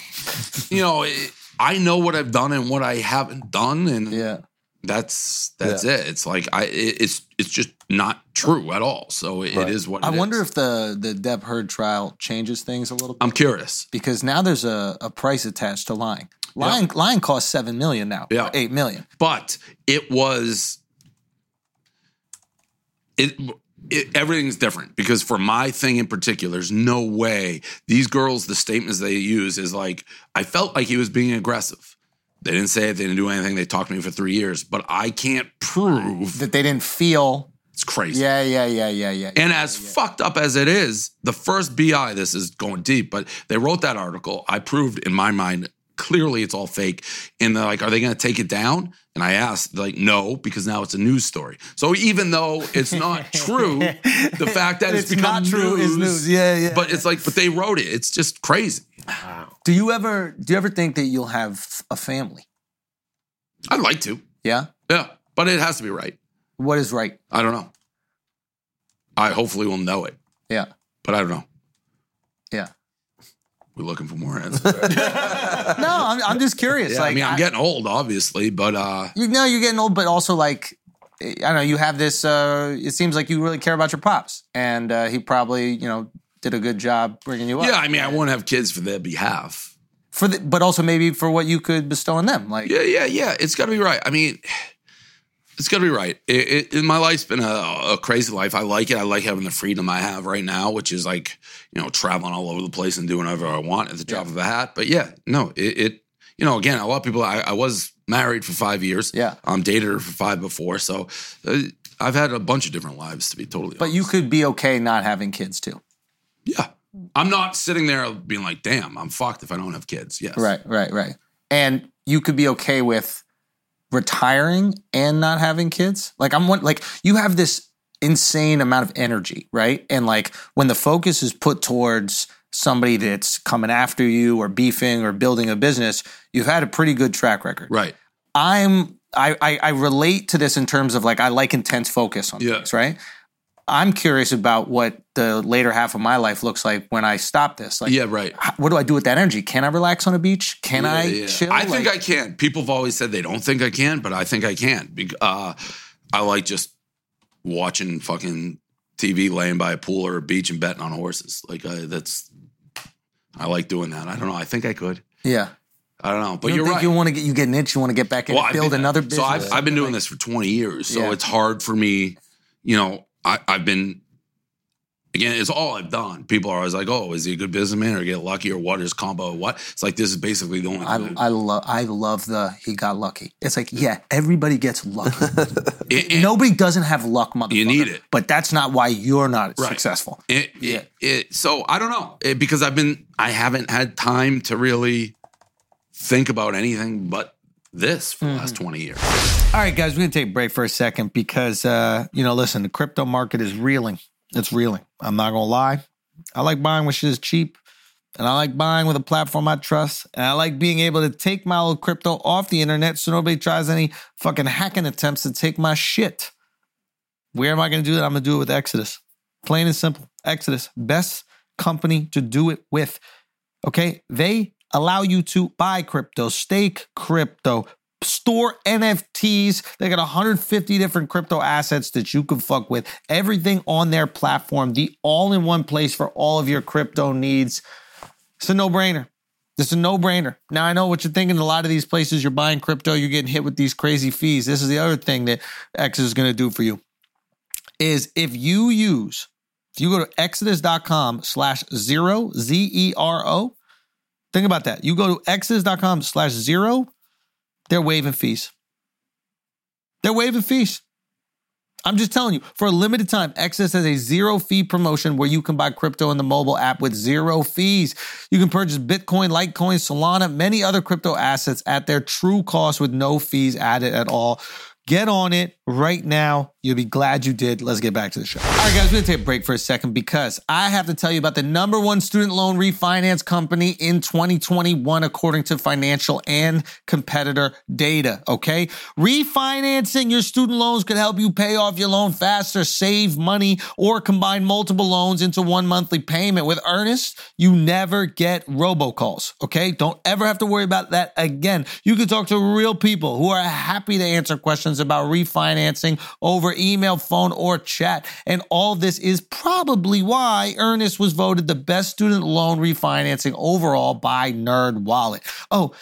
you know, it, I know what I've done and what I haven't done and Yeah. that's that's it. It's like I it, it's it's just not true at all. So it, it is what I wonder is. if the the Depp Heard trial changes things a little bit I'm curious. because now there's a, a price attached to lying. Lying lying costs seven million now. Yeah. eight million. But it was it, it everything's different because for my thing in particular, there's no way these girls, the statements they use is like, I felt like he was being aggressive. They didn't say it, they didn't do anything. They talked to me for three years, but I can't prove That they didn't feel. it's crazy. Yeah, yeah, yeah, yeah, yeah. And as fucked up as it is, the first BI, this is going deep, but they wrote that article. I proved in my mind, clearly it's all fake. And they're like, are they going to take it down? And I asked, like, no, because now it's a news story. So even though it's not true, the fact that it's, It's become not true news, is news. Yeah, yeah, But it's like, but they wrote it. It's just crazy. Do you ever do you ever think that you'll have a family? I'd like to. Yeah. Yeah. But it has to be right. What is right? I don't know. I hopefully will know it, Yeah. but I don't know. Yeah. We're looking for more answers. No, I'm, I'm just curious. Yeah, like, I mean, I'm getting old, obviously, but uh, you know you're getting old, but also like I don't know. You have this. Uh, it seems like you really care about your pops, and uh, he probably you know did a good job bringing you up. yeah, I mean, I wouldn't have kids for their behalf. For the, but also maybe for what you could bestow on them. Like Yeah, yeah, yeah. It's got to be right. I mean, it's got to be right. It, it, my life's been a, a crazy life. I like it. I like having the freedom I have right now, which is like you know traveling all over the place and doing whatever I want at the drop of a hat. But yeah, no, it. it you know, again, a lot of people. I, I was married for five years. Yeah. um, dated her for five before. So uh, I've had a bunch of different lives to be totally. but you could be okay not having kids too. yeah. I'm not sitting there being like, "Damn, I'm fucked if I don't have kids." Yes, Right, right, right. And you could be okay with retiring and not having kids. Like I'm one like you have this insane amount of energy, right? And like when the focus is put towards somebody that's coming after you or beefing or building a business, you've had a pretty good track record. Right. I'm I, I I relate to this in terms of like I like intense focus on Yeah. things, right? I'm curious about what the later half of my life looks like when I stop this. Like, Yeah, right. what do I do with that energy? Can I relax on a beach? Can I Yeah, yeah. chill? I think Like- I can. People have always said they don't think I can, but I think I can. Uh, I like just watching fucking TV, laying by a pool or a beach, and betting on horses. Like I, that's, I like doing that. I don't know. I think I could. yeah. I don't know, but you are think right. you want to get you get an itch, you want to get back in, Well, build been- another business. So I've, I've been doing this for 20 years. So Yeah. it's hard for me, you know, I, I've been, again, it's all I've done. People are always like, oh, is he a good businessman or get lucky or what is combo or what? It's like, this is basically the only I, thing. I love I love the he got lucky. It's like yeah, everybody gets lucky. And- Nobody doesn't have luck, motherfucker. You need it. but that's not why you're not Right. successful. It, Yeah. it, it, so I don't know It- because I've been I haven't had time to really think about anything but this for the last Mm-hmm. twenty years. All right, guys, we're gonna take a break for a second because uh, you know, listen, the crypto market is reeling. It's reeling. I'm not gonna lie. I like buying when shit is cheap, and I like buying with a platform I trust, and I like being able to take my old crypto off the internet so nobody tries any fucking hacking attempts to take my shit. Where am I gonna do that? I'm gonna do it with Exodus. Plain and simple. Exodus, best company to do it with. Okay, they allow you to buy crypto, stake crypto, store NFTs. They got 150 different crypto assets that you can fuck with. Everything on their platform, the all in one place for all of your crypto needs. It's a no brainer. It's a no brainer. Now, I know what you're thinking. A lot of these places you're buying crypto, you're getting hit with these crazy fees. This is the other thing that X is going to do for you is if you use, if you go to exodus.com slash zero, Z E R O, think about that. You go to exodus.com slash zero, they're waiving fees. They're waiving fees. I'm just telling you, for a limited time, Exodus has a zero fee promotion where you can buy crypto in the mobile app with zero fees. You can purchase Bitcoin, Litecoin, Solana, many other crypto assets at their true cost with no fees added at all. Get on it right now. You'll be glad you did. Let's get back to the show. All right, guys, we're gonna take a break for a second because I have to tell you about the number one student loan refinance company in 2021, according to financial and competitor data. Okay. Refinancing your student loans could help you pay off your loan faster, save money, or combine multiple loans into one monthly payment. With Earnest, you never get robocalls. Okay. Don't ever have to worry about that again. You can talk to real people who are happy to answer questions about refinancing over email, phone, or chat. And all this is probably why Earnest was voted the best student loan refinancing overall by NerdWallet. Oh,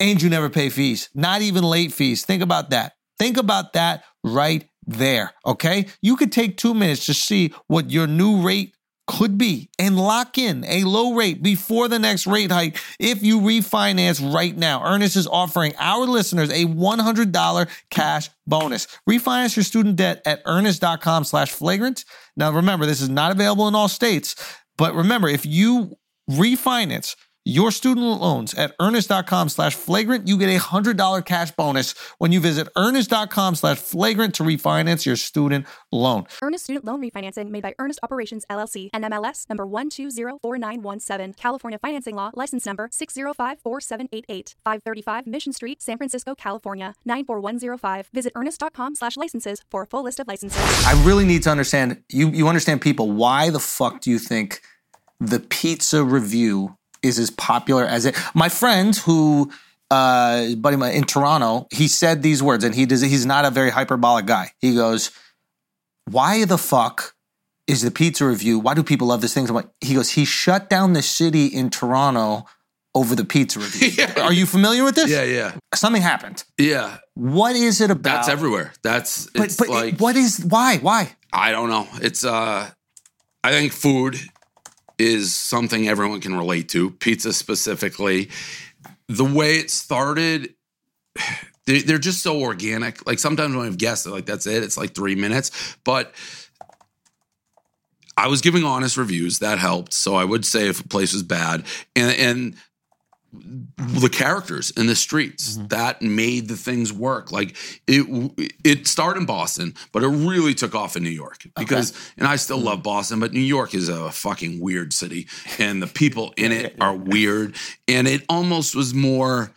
and you never pay fees, not even late fees. Think about that. Think about that right there. Okay. You could take two minutes to see what your new rate could be and lock in a low rate before the next rate hike if you refinance right now. Earnest is offering our listeners a $100 cash bonus. Refinance your student debt at earnest.com slash flagrant. Now remember, this is not available in all states, but remember, if you refinance your student loans at earnest.com slash flagrant, you get a $100 cash bonus when you visit earnest.com slash flagrant to refinance your student loan. Earnest Student Loan Refinancing made by Earnest Operations LLC, NMLS number 1204917, California Financing Law, license number 6054788, 535 Mission Street, San Francisco, California, 94105. Visit earnest.com slash licenses for a full list of licenses. I really need to understand you you understand people why the fuck do you think the pizza review is as popular as it my friend who uh buddy in Toronto he said these words and he does he's not a very hyperbolic guy he goes why the fuck is the pizza review why do people love this thing I'm like he goes he shut down the city in Toronto over the pizza review Yeah. are you familiar with this Yeah, yeah, something happened yeah. what is it about That's everywhere. That's but, it's but like what is why why I don't know. It's uh I think food is something everyone can relate to, pizza specifically. The way it started, they- they're just so organic. Like sometimes when I've guessed, like, that's it. It's like three minutes. But I was giving honest reviews. That helped. So I would say if a place was bad. And and the characters in the streets that made the things work. Like it it started in boston but it really took off in new york because and i still love boston but new york is a fucking weird city and the people in it are weird. And it almost was more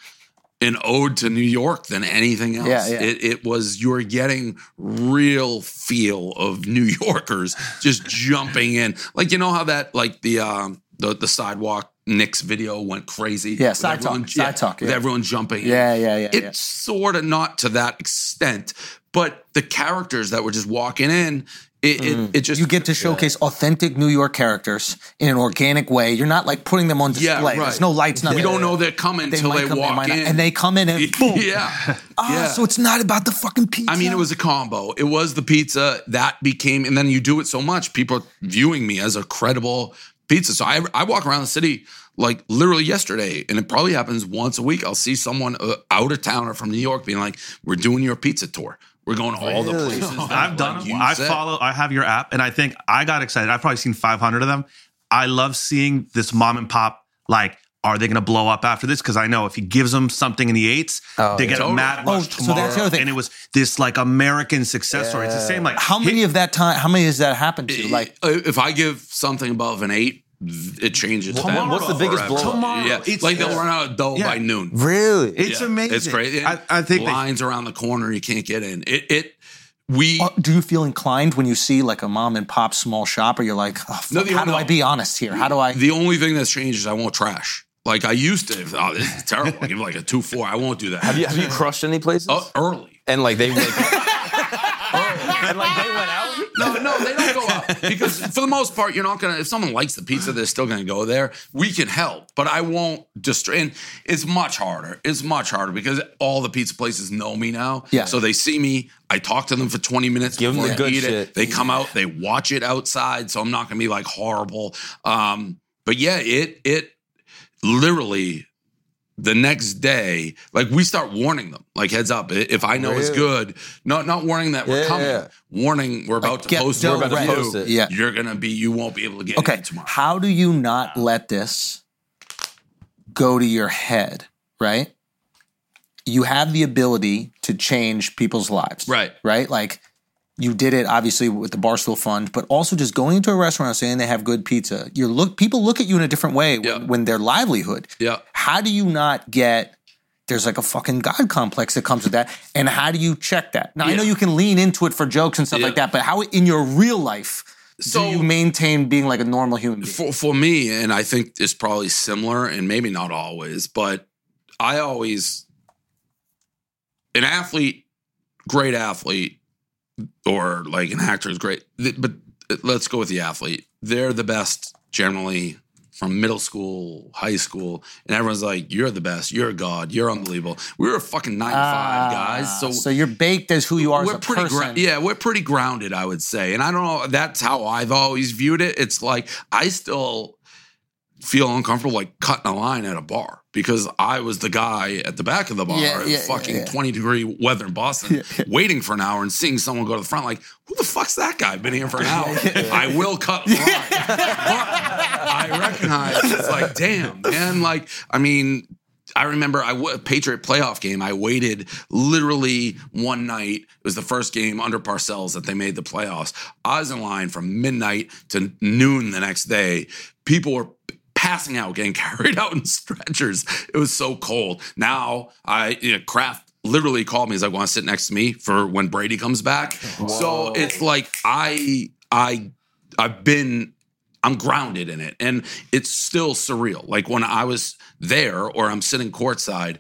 an ode to New York than anything else. Yeah, yeah. It, it was you're getting real feel of New Yorkers just jumping in, like you know how that like the um the the sidewalk Knicks video went crazy. Yeah, side everyone- talk, side talk, with everyone jumping. in. Yeah, yeah, yeah, It's yeah. sort of not to that extent, but the characters that were just walking in, it it, it just Mm. You get to showcase authentic New York characters in an organic way. You're not like putting them on display. Yeah, right. There's no lights, nothing. we don't know they're coming until might they come, walk not. in, and they come in and boom. yeah, Ah, yeah. so it's not about the fucking pizza. I mean, it was a combo. It was the pizza that became, and then you do it so much, people are viewing me as a credible pizza. So I, I walk around the city like literally yesterday, and it probably happens once a week. I'll see someone uh, out of town or from New York being like, "We're doing your pizza tour. We're going to all the places." that, I've done like it. you I said." follow. I have your app, and I think I got excited. I've probably seen 500 of them. I love seeing this mom and pop. Like, are they going to blow up after this? Because I know if he gives them something in the eights, they get totally. a mad Oh, rush so tomorrow. that's the other thing. And it was this like American success story. It's the same. Like how many of that time? How many has that happened to? Like, if I give something above an eight, it changes. Tomorrow. them What's the biggest forever. blow-up? Tomorrow. Yeah, It's- like they'll yeah. run out of dough Yeah. by noon. Really? it's Yeah, amazing. It's crazy. I, I think they, lines around the corner you can't get in. It it we uh, do you feel inclined when you see like a mom and pop small shop, or you're like, oh, fuck, No, the- how do. I be honest here? How do I? the only thing that's changed is I won't trash. Like I used to. Oh, this is terrible. I give like a two four. I won't do that. Have you have you crushed any places? Oh, early. And like they like, and like they went out. No, no, they don't go out because for the most part, you're not gonna. If someone likes the pizza, they're still gonna go there. We can help, but I won't destroy. And it's much harder. It's much harder because all the pizza places know me now. Yeah. So they see me. I talk to them for 20 minutes. Give 'em before the I good eat shit. It. They come out. They watch it outside. So I'm not gonna be like horrible. Um, but yeah, it it literally the next day, like we start warning them, like heads up, if I know it's good, not not warning that we're Yeah, coming, yeah. warning we're about to get post, we're about to Post it. Yeah. You're gonna be, you won't be able to get Okay, in tomorrow. how do you not let this go to your head? Right. You have the ability to change people's lives. Right. Right. Like you did it obviously with the Barstool Fund, but also just going into a restaurant saying they have good pizza. You look people look at you in a different way when, Yeah. when their livelihood. Yeah. How do you not get there's like a fucking God complex that comes with that. And how do you check that? Now I know you can lean into it for jokes and stuff Yeah. like that, but how in your real life So- do you maintain being like a normal human being? For for me, and I think it's probably similar, and maybe not always, but I always an athlete, great athlete, or like an actor is great. But let's go with the athlete. They're the best generally from middle school, high school, and everyone's like, "You're the best. You're a god. You're unbelievable." We were a fucking nine to five guys, so Ah, so you're baked as who you are we're pretty gra- yeah we're pretty grounded i would say and i don't know that's how i've always viewed it it's like i still feel uncomfortable like cutting a line at a bar because i was the guy at the back of the bar Yeah, in yeah, fucking yeah, yeah. 20 degree weather in boston waiting for an hour and seeing someone go to the front like who the fuck's that guy been here for an hour i will cut line but i recognize it's like damn man like i mean I remember I w- Patriot playoff game. I waited literally one night. It was the first game under Parcells that they made the playoffs. I was in line from midnight to noon the next day. People were passing out, getting carried out in stretchers. It was so cold. Now I you know, Kraft literally called me. He's like, "Want to sit next to me for when Brady comes back?" So it's like I I I've been I'm grounded in it. And it's still surreal. Like when I was there or I'm sitting courtside,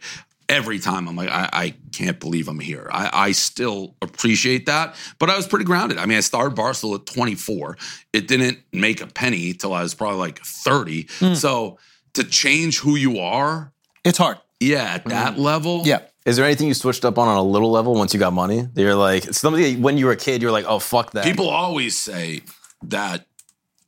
every time I'm like, I, I can't believe I'm here. I, I still appreciate that. But I was pretty grounded. I mean, I started Barstool at 24. It didn't make a penny till I was probably like 30. Hmm. So to change who you are, It's hard. yeah, at that mm-hmm. level. Yeah. Is there anything you switched up on on a little level once you got money? You're like something when you were a kid. You're like, oh fuck that. People always say that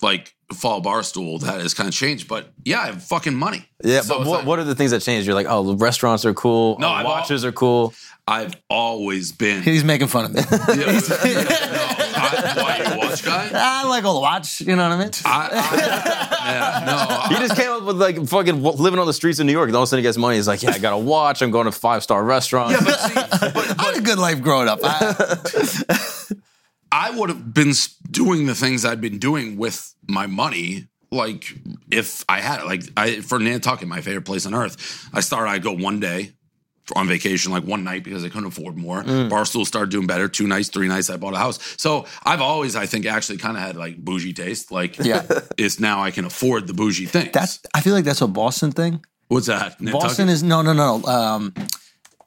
like fall barstool that has kind of changed, but yeah, I have fucking money. yeah, So but what, like- what are the things that changed? You're like, oh, the restaurants are cool. No, oh, I've al- watches are cool. I've always been. He's making fun of me. Yeah, no, I, why you watch guy? I like all the watch. You know what I mean? I, I, yeah, He just came up with like fucking living on the streets of New York. And all of a sudden he gets money. He's like, yeah, I got a watch. I'm going to five star restaurants. Yeah, but see, but, I had a good life growing up. I, I would have been s- doing the things I'd been doing with my money. Like if I had it, like I for Nantucket, my favorite place on earth. I started. I'd go one day, on vacation like one night because I couldn't afford more. Barstool started doing better. Two nights, three nights, I bought a house. So I've always, I think, actually kind of had like bougie taste. Like, Yeah. it's now I can afford the bougie things. That's I feel like that's a Boston thing. what's that? Boston is no, no, no. Um,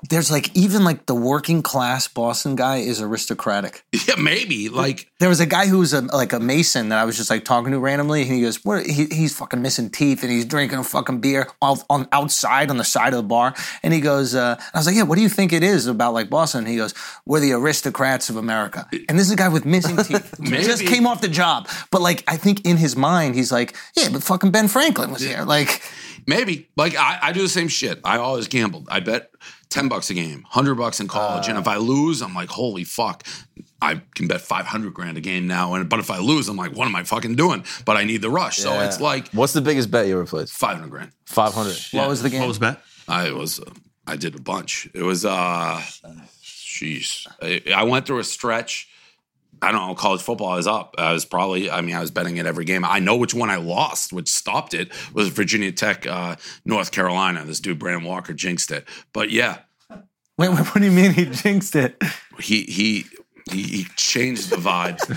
there's like even like the working class Boston guy is aristocratic. yeah, maybe like There was a guy who was a, like a mason that I was just like talking to randomly, and he goes, "What? He, he's fucking missing teeth, and he's drinking a fucking beer on, on outside on the side of the bar." And he goes, uh, "I was like, yeah, what do you think it is about like Boston?" And he goes, "We're the aristocrats of America." And this is a guy with missing teeth, just came off the job, but like I think in his mind, he's like, "Yeah, but fucking Ben Franklin was here." Like, Maybe. Like I, I do the same shit. I always gambled. I bet ten bucks a game, hundred bucks in college, and if I lose, I'm like, holy fuck. I can bet five hundred grand a game now, and but if I lose, I'm like, what am I fucking doing? But I need the rush, so it's like What's the biggest bet you ever played? five hundred grand. Five hundred. what was the game? What was bet? I was, uh, I did a bunch. It was, uh, jeez, I, I went through a stretch. I don't know. College football I was up. I was probably. I mean, I was betting it every game. I know which one I lost, which stopped it was Virginia Tech, uh, North Carolina. This dude Brandon Walker jinxed it. But yeah, Wait, wait, what do you mean he jinxed it? he he he, he changed the vibes.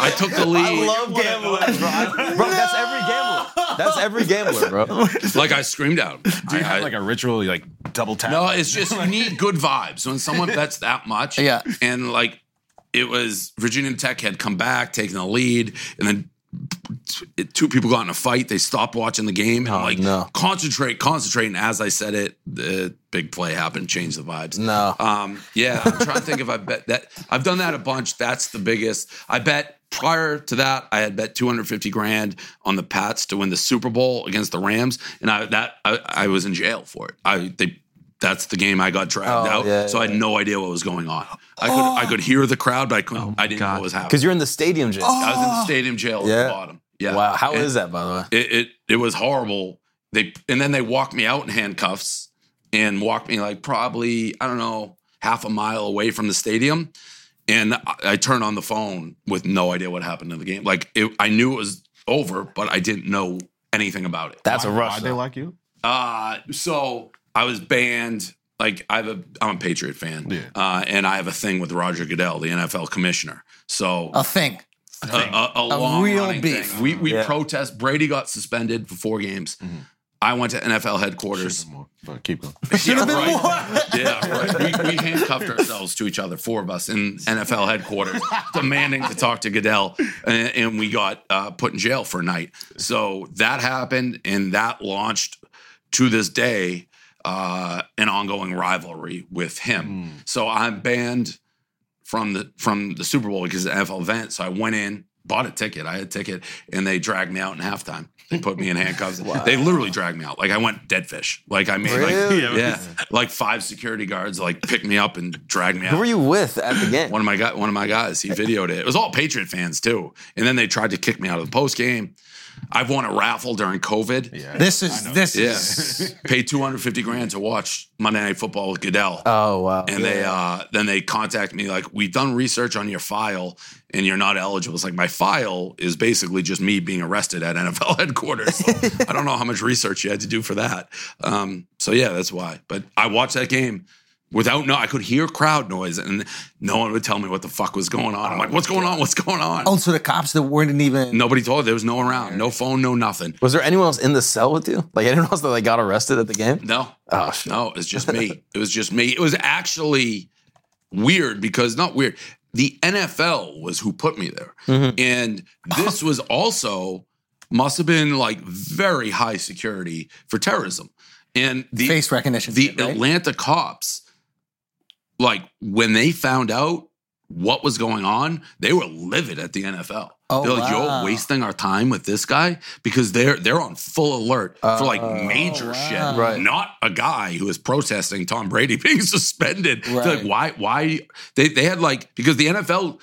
I took the lead. I love gambling, bro. bro, that's every gambler. That's every gambler, bro. like I screamed out. Do you I- have I- like a ritual, you, like double tap? No, it's just you need good vibes. When someone bets that much, Yeah. and like it was Virginia Tech had come back, taking the lead, and then t- two people got in a fight. They stopped watching the game and Oh, like no. concentrate, concentrate. And as I said it, the big play happened, changed the vibes. No. Um, yeah, I'm trying to think if I bet that I've done that a bunch. That's the biggest. I bet prior to that, I had bet 250 grand on the Pats to win the Super Bowl against the Rams, and I that I, I was in jail for it. I they. That's the game I got dragged Oh, out, yeah, so I had no idea what was going on. I could I could hear the crowd, but I couldn't. I didn't know what was happening. Because you're in the stadium, Jay. I was in the stadium jail at Yeah. the bottom. Yeah. Wow, how is And- that, by the way? it, it it was horrible. They and then they walked me out in handcuffs and walked me like probably I don't know half a mile away from the stadium. And I, I turned on the phone with no idea what happened in the game. Like it, I knew it was over, but I didn't know anything about it. That's a rush. Why'd they like you? Uh, so I was banned. Like I have a, I'm a Patriot fan, Yeah. uh, and I have a thing with Roger Goodell, the NFL commissioner. So A thing. a, a, a, long real beef. thing. We we Yeah. protest. Brady got suspended for four games. I went to NFL headquarters. More, but keep going. Yeah, right. Yeah, right. We, we handcuffed ourselves to each other, four of us in NFL headquarters, demanding to talk to Goodell, and, and we got uh, put in jail for a night. So that happened, and that launched to this day uh, an ongoing rivalry with him. So I'm banned from the from the Super Bowl because of the NFL event. So I went in, bought a ticket. I had a ticket, and they dragged me out in halftime. They put me in handcuffs. They literally dragged me out. Like I went dead fish. Like I made Really? like yeah, like five security guards like picked me up and dragged me out. Who were you with at the game? One of my guy, one of my guys, he videoed it. It was all Patriot fans too. And then they tried to kick me out of the post game. I've won a raffle during COVID. Yeah. This is this Yeah. is Paid 250 grand to watch Monday Night Football with Goodell. Oh wow. and they uh then they contact me like we've done research on your file and you're not eligible. It's like my file is basically just me being arrested at NFL headquarters. So I don't know how much research you had to do for that. Um, so yeah, that's why. But I watched that game without no. I could hear crowd noise and no one would tell me what the fuck was going on. I'm like, what's going on? What's going on? Oh, so the cops that weren't even Nobody told. There was no one around. No phone. No nothing. was there anyone else in the cell with you? Like anyone else that like got arrested at the game? No. Oh shit. No, it's just me. it was just me. It was actually weird because not weird. The NFL was who put me there. Mm-hmm. And this was also must have been like very high security for terrorism. And the face recognition. the shit, right? Atlanta cops, like when they found out what was going on, they were livid at the NFL. Oh, they're like, wow. "You're wasting our time with this guy because they're they're on full alert for like major shit, wow. Right. Not a guy who is protesting Tom Brady being suspended. They're Right. like, why? Why? They they had like because the NFL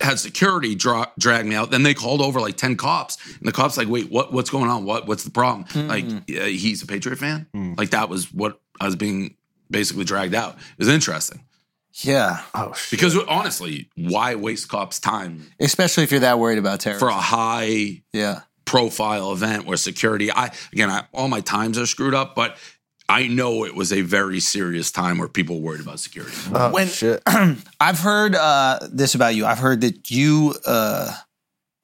had security dra- drag me out. Then they called over like ten cops, and the cops like, "Wait, what? What's going on? What? What's the problem?" Hmm. Like, yeah, he's a Patriot fan. Like that was what I was being basically dragged out. It was interesting yeah, Oh shit. because honestly, why waste cops' time especially if you're that worried about terror. for a high yeah, profile event where security. I again, I, all my times are screwed up, but I know it was a very serious time where people were worried about security. when Shit. I've heard uh, this about you. I've heard that you uh,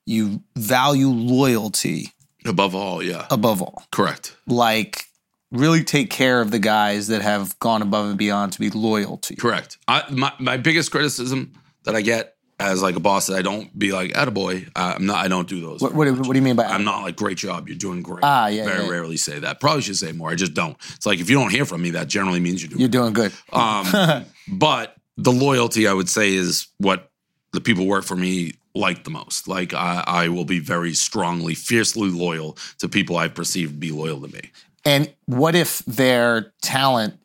you value loyalty Above all, yeah, above all. correct. Like really take care of the guys that have gone above and beyond to be loyal to you. Correct. I, my my biggest criticism that I get as like a boss that I don't be like, "Attaboy." Uh, I'm not. I don't do those. What, what, do- what do you mean by I'm not like great job. You're doing great. Ah, yeah, Very yeah. rarely say that. Probably should say more. I just don't. It's like if you don't hear from me, that generally means you're doing. You're doing good. Um, but the loyalty, I would say, is what the people work for me like the most. Like I, I will be very strongly, fiercely loyal to people I perceive to be loyal to me. And what if their talent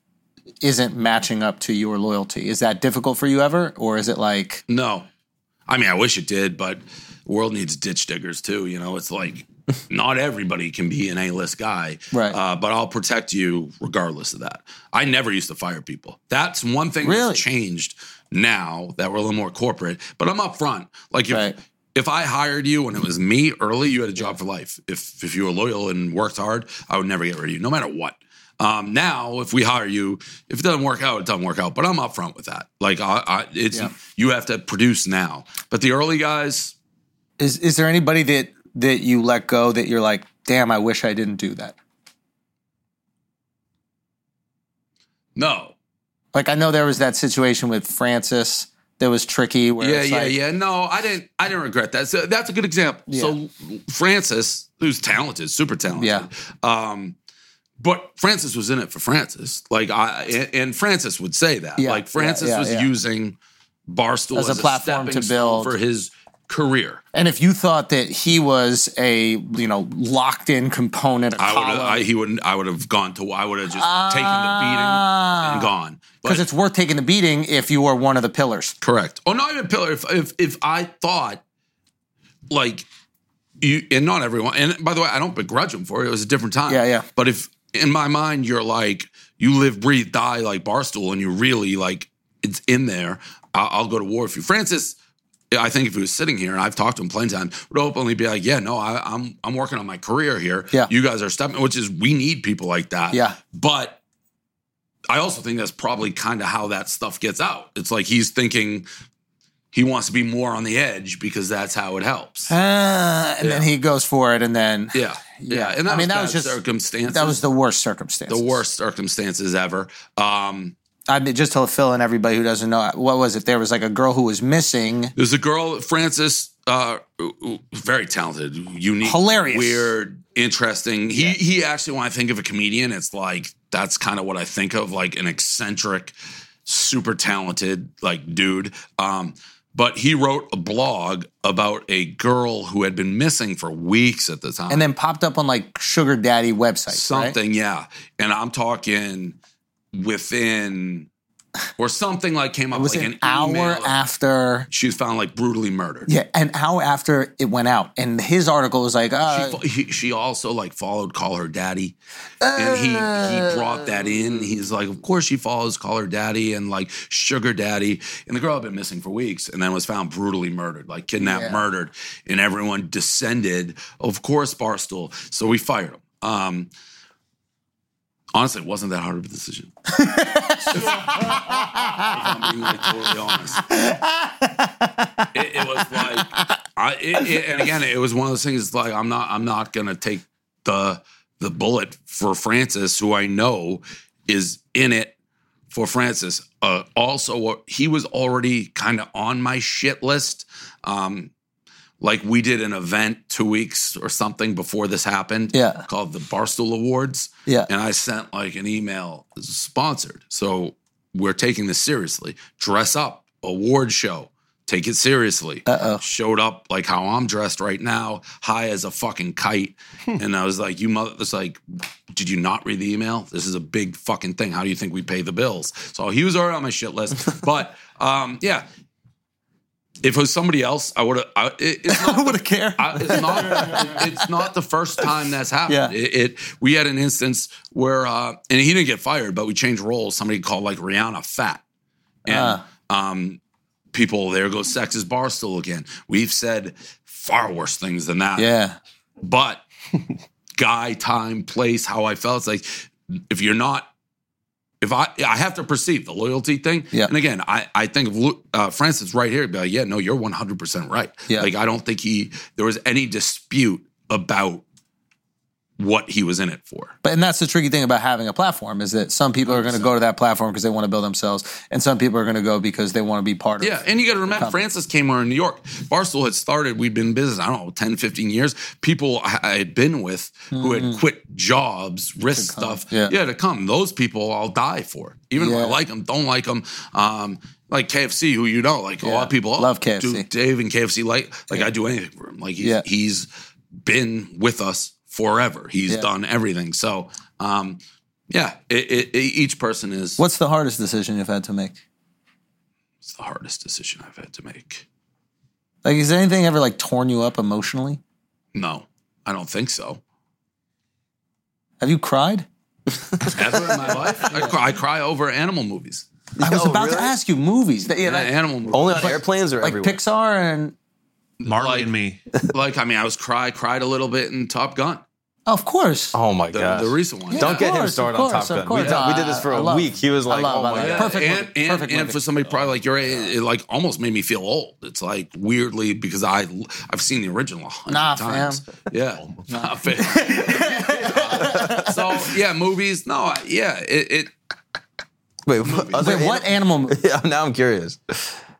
isn't matching up to your loyalty? Is that difficult for you ever, or is it like No, I mean I wish it did, but the world needs ditch diggers too. You know, it's like not everybody can be an A-list guy, Right. Uh, but I'll protect you regardless of that. I never used to fire people. That's one thing Really? that's changed now that we're a little more corporate. But I'm upfront. Like if Right. If I hired you when it was me early, you had a job for life. If if you were loyal and worked hard, I would never get rid of you, no matter what. Um, now, if we hire you, if it doesn't work out, it doesn't work out. But I'm upfront with that. Like, I, I it's Yeah. you have to produce now. But the early guys, is is there anybody that that you let go that you're like, damn, I wish I didn't do that? no, Like I know there was that situation with Francis that was tricky. Where yeah, yeah, like, yeah. No, I didn't. I didn't regret that. So that's a good example. So Francis, who's talented, super talented. Yeah. Um, but Francis was in it for Francis. Like I and, and Francis would say that. Yeah, like Francis yeah, yeah, was yeah. using Barstool As as, a platform stepping to build. for his career. And if you thought that he was a you know locked in component, I would. I, he wouldn't. I would have gone to. I would have just ah. taken the beating and gone. because it's worth taking the beating if you are one of the pillars. correct. Oh, not even pillar. If if if I thought like you, and not everyone. And by the way, I don't begrudge him for it. It was a different time. Yeah, yeah. But if in my mind you're like you live, breathe, die like Barstool, and you really like it's in there, I'll, I'll go to war with you, Francis. I think if he was sitting here, and I've talked to him plenty of times, would openly be like, "Yeah, no, I, I'm I'm working on my career here. Yeah. you guys are stepping, which is we need people like that. Yeah. but I also think that's probably kind of how that stuff gets out. It's like he's thinking he wants to be more on the edge because that's how it helps. Uh, and then he goes for it, and then yeah, yeah, and that I mean, that was just- circumstances. that was the worst circumstance. the worst circumstances ever. Um, I mean, just to fill in everybody who doesn't know, what was it? There was like a girl who was missing. there's a girl, Francis, uh, very talented, unique, Hilarious. weird, interesting. He he actually, when I think of a comedian, it's like that's kind of what I think of, like an eccentric, super talented, like dude. Um, but he wrote a blog about a girl who had been missing for weeks at the time. And then popped up on like sugar daddy websites. right? something, yeah. And I'm talking within, or something like came up It was like an, an, hour after. She was found like brutally murdered. Yeah, an hour after it went out, and his article was like, uh, She, fo- he, she also like followed Call Her Daddy, and he he brought that in. He's like, of course she follows Call Her Daddy and like Sugar Daddy, and the girl had been missing for weeks, and then was found brutally murdered, like kidnapped, Yeah. murdered, and everyone descended. Of course, Barstool. So we fired him. Um, honestly, it wasn't that hard of a decision. I'm being like totally honest. It, it was like, I, it, it- and again, it was one of those things. Like, I'm not, I'm not gonna take the the bullet for Francis, who I know is in it for Francis. Uh, also, he was already kind of on my shit list. Um, like we did an event two weeks or something before this happened. Yeah. called the Barstool Awards. Yeah. and I sent like an email sponsored. So we're taking this seriously. Dress up, award show. Take it seriously. Uh-oh. Showed up like how I'm dressed right now, high as a fucking kite. and I was like, you mother, it's like, did you not read the email? This is a big fucking thing. How do you think we pay the bills? So he was already on my shit list. but um, yeah, if it was somebody else, I would have. It, it's not I would have cared. I, it's not. it's not the first time that's happened. Yeah. It, it. We had an instance where, uh, and he didn't get fired, but we changed roles. Somebody called like Rihanna fat, and um, people there goes sexist barstool again. We've said far worse things than that. yeah, but guy, time, place, how I felt. It's like if you're not, if I, I have to perceive the loyalty thing. Yeah. And again, I, I think of uh, Francis right here. Be like, yeah, no, you're 100 percent right. Yeah. Like I don't think he there was any dispute about what he was in it for. But and that's the tricky thing about having a platform is that some people are going to go to that platform because they want to build themselves, and some people are going to go because they want to be part of. Yeah, and you got to remember, Francis came over in New York. Barstool had started, we'd been in business, I don't know, 10, 15 years. People I had been with who had quit jobs, risk stuff. yeah. to come. Those people I'll die for. Even if I like them, don't like them. Um, like KFC, who you know, like a lot of people oh, Love KFC. Do Dave and KFC, like, like I do anything for him. Like he's, Yeah. he's been with us forever. He's Yeah. done everything. So, um, yeah, it, it, it- each person is What's the hardest decision you've had to make? it's the hardest decision I've had to make. Like, has anything ever like torn you up emotionally? No, I don't think so. Have you cried? Ever in my life, I cry, I cry over animal movies. I was Yo, about to ask you movies. That- yeah, Yeah, like, animal movies. Only on airplanes or like everywhere? Pixar and Marley Like- and me. like, I mean, I was cry, cried a little bit in Top Gun, oh, of course. Oh my god! the recent one. Yeah. Don't get him course, of started course, on Top Gun. We, course. did- we did this Uh, for I a love- week. He was like, love- "Oh my love- god!" Perfect and movie. and, Perfect and movie. for somebody probably like your age, it, like almost made me feel old. It's like weirdly because I I've seen the original a hundred Nah, times. fam. Yeah, Nah, fam. Uh, so yeah, movies. No, yeah, it. it Wait, what, Wait, what animal movie? Yeah, now I'm curious.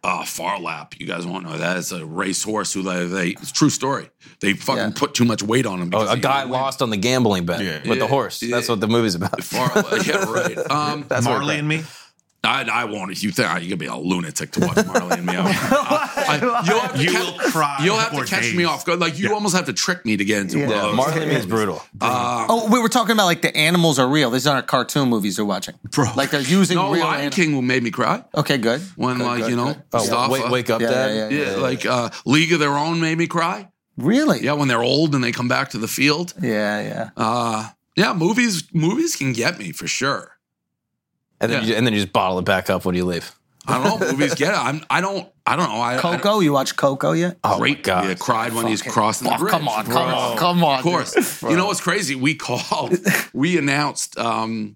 Uh, Phar Lap. You guys won't know that. It's a racehorse who they, they it's a true story. They fucking Yeah. put too much weight on him. Oh, a guy didn't win. lost on the gambling bet Yeah. with the horse. That's what the movie's about. Phar, yeah, right. Um, That's Marley and me. I, I won't. If you think you're gonna be a lunatic to watch Marley and me, I, I, you'll have to, You catch, will cry You'll have to catch days. me off. guard. Like you almost have to trick me to get into Yeah, uh, Marley and me is brutal. Oh, we were talking about like the animals are real. These aren't cartoon movies they're watching. Bro. Like they're using No, real Lion animals. King made me cry Okay, good. when, Good, like good, you know, good. Oh, Mufasa. wake, wake up, Yeah, Dad. yeah, Yeah, like uh, League of Their Own made me cry. Really? Yeah, when they're old and they come back to the field. Yeah, yeah. Uh, yeah, movies movies can get me for sure. And then, Yeah. you, and then you just bottle it back up when you leave. I don't know. movies get it. I'm. I don't. I don't know. I, I don't- Coco, you watch Coco yet? Oh great. my god! Yeah, cried when he's crossing the Oh, bridge. come on, come on, come on. Of course. You know what's crazy? We called, we announced um,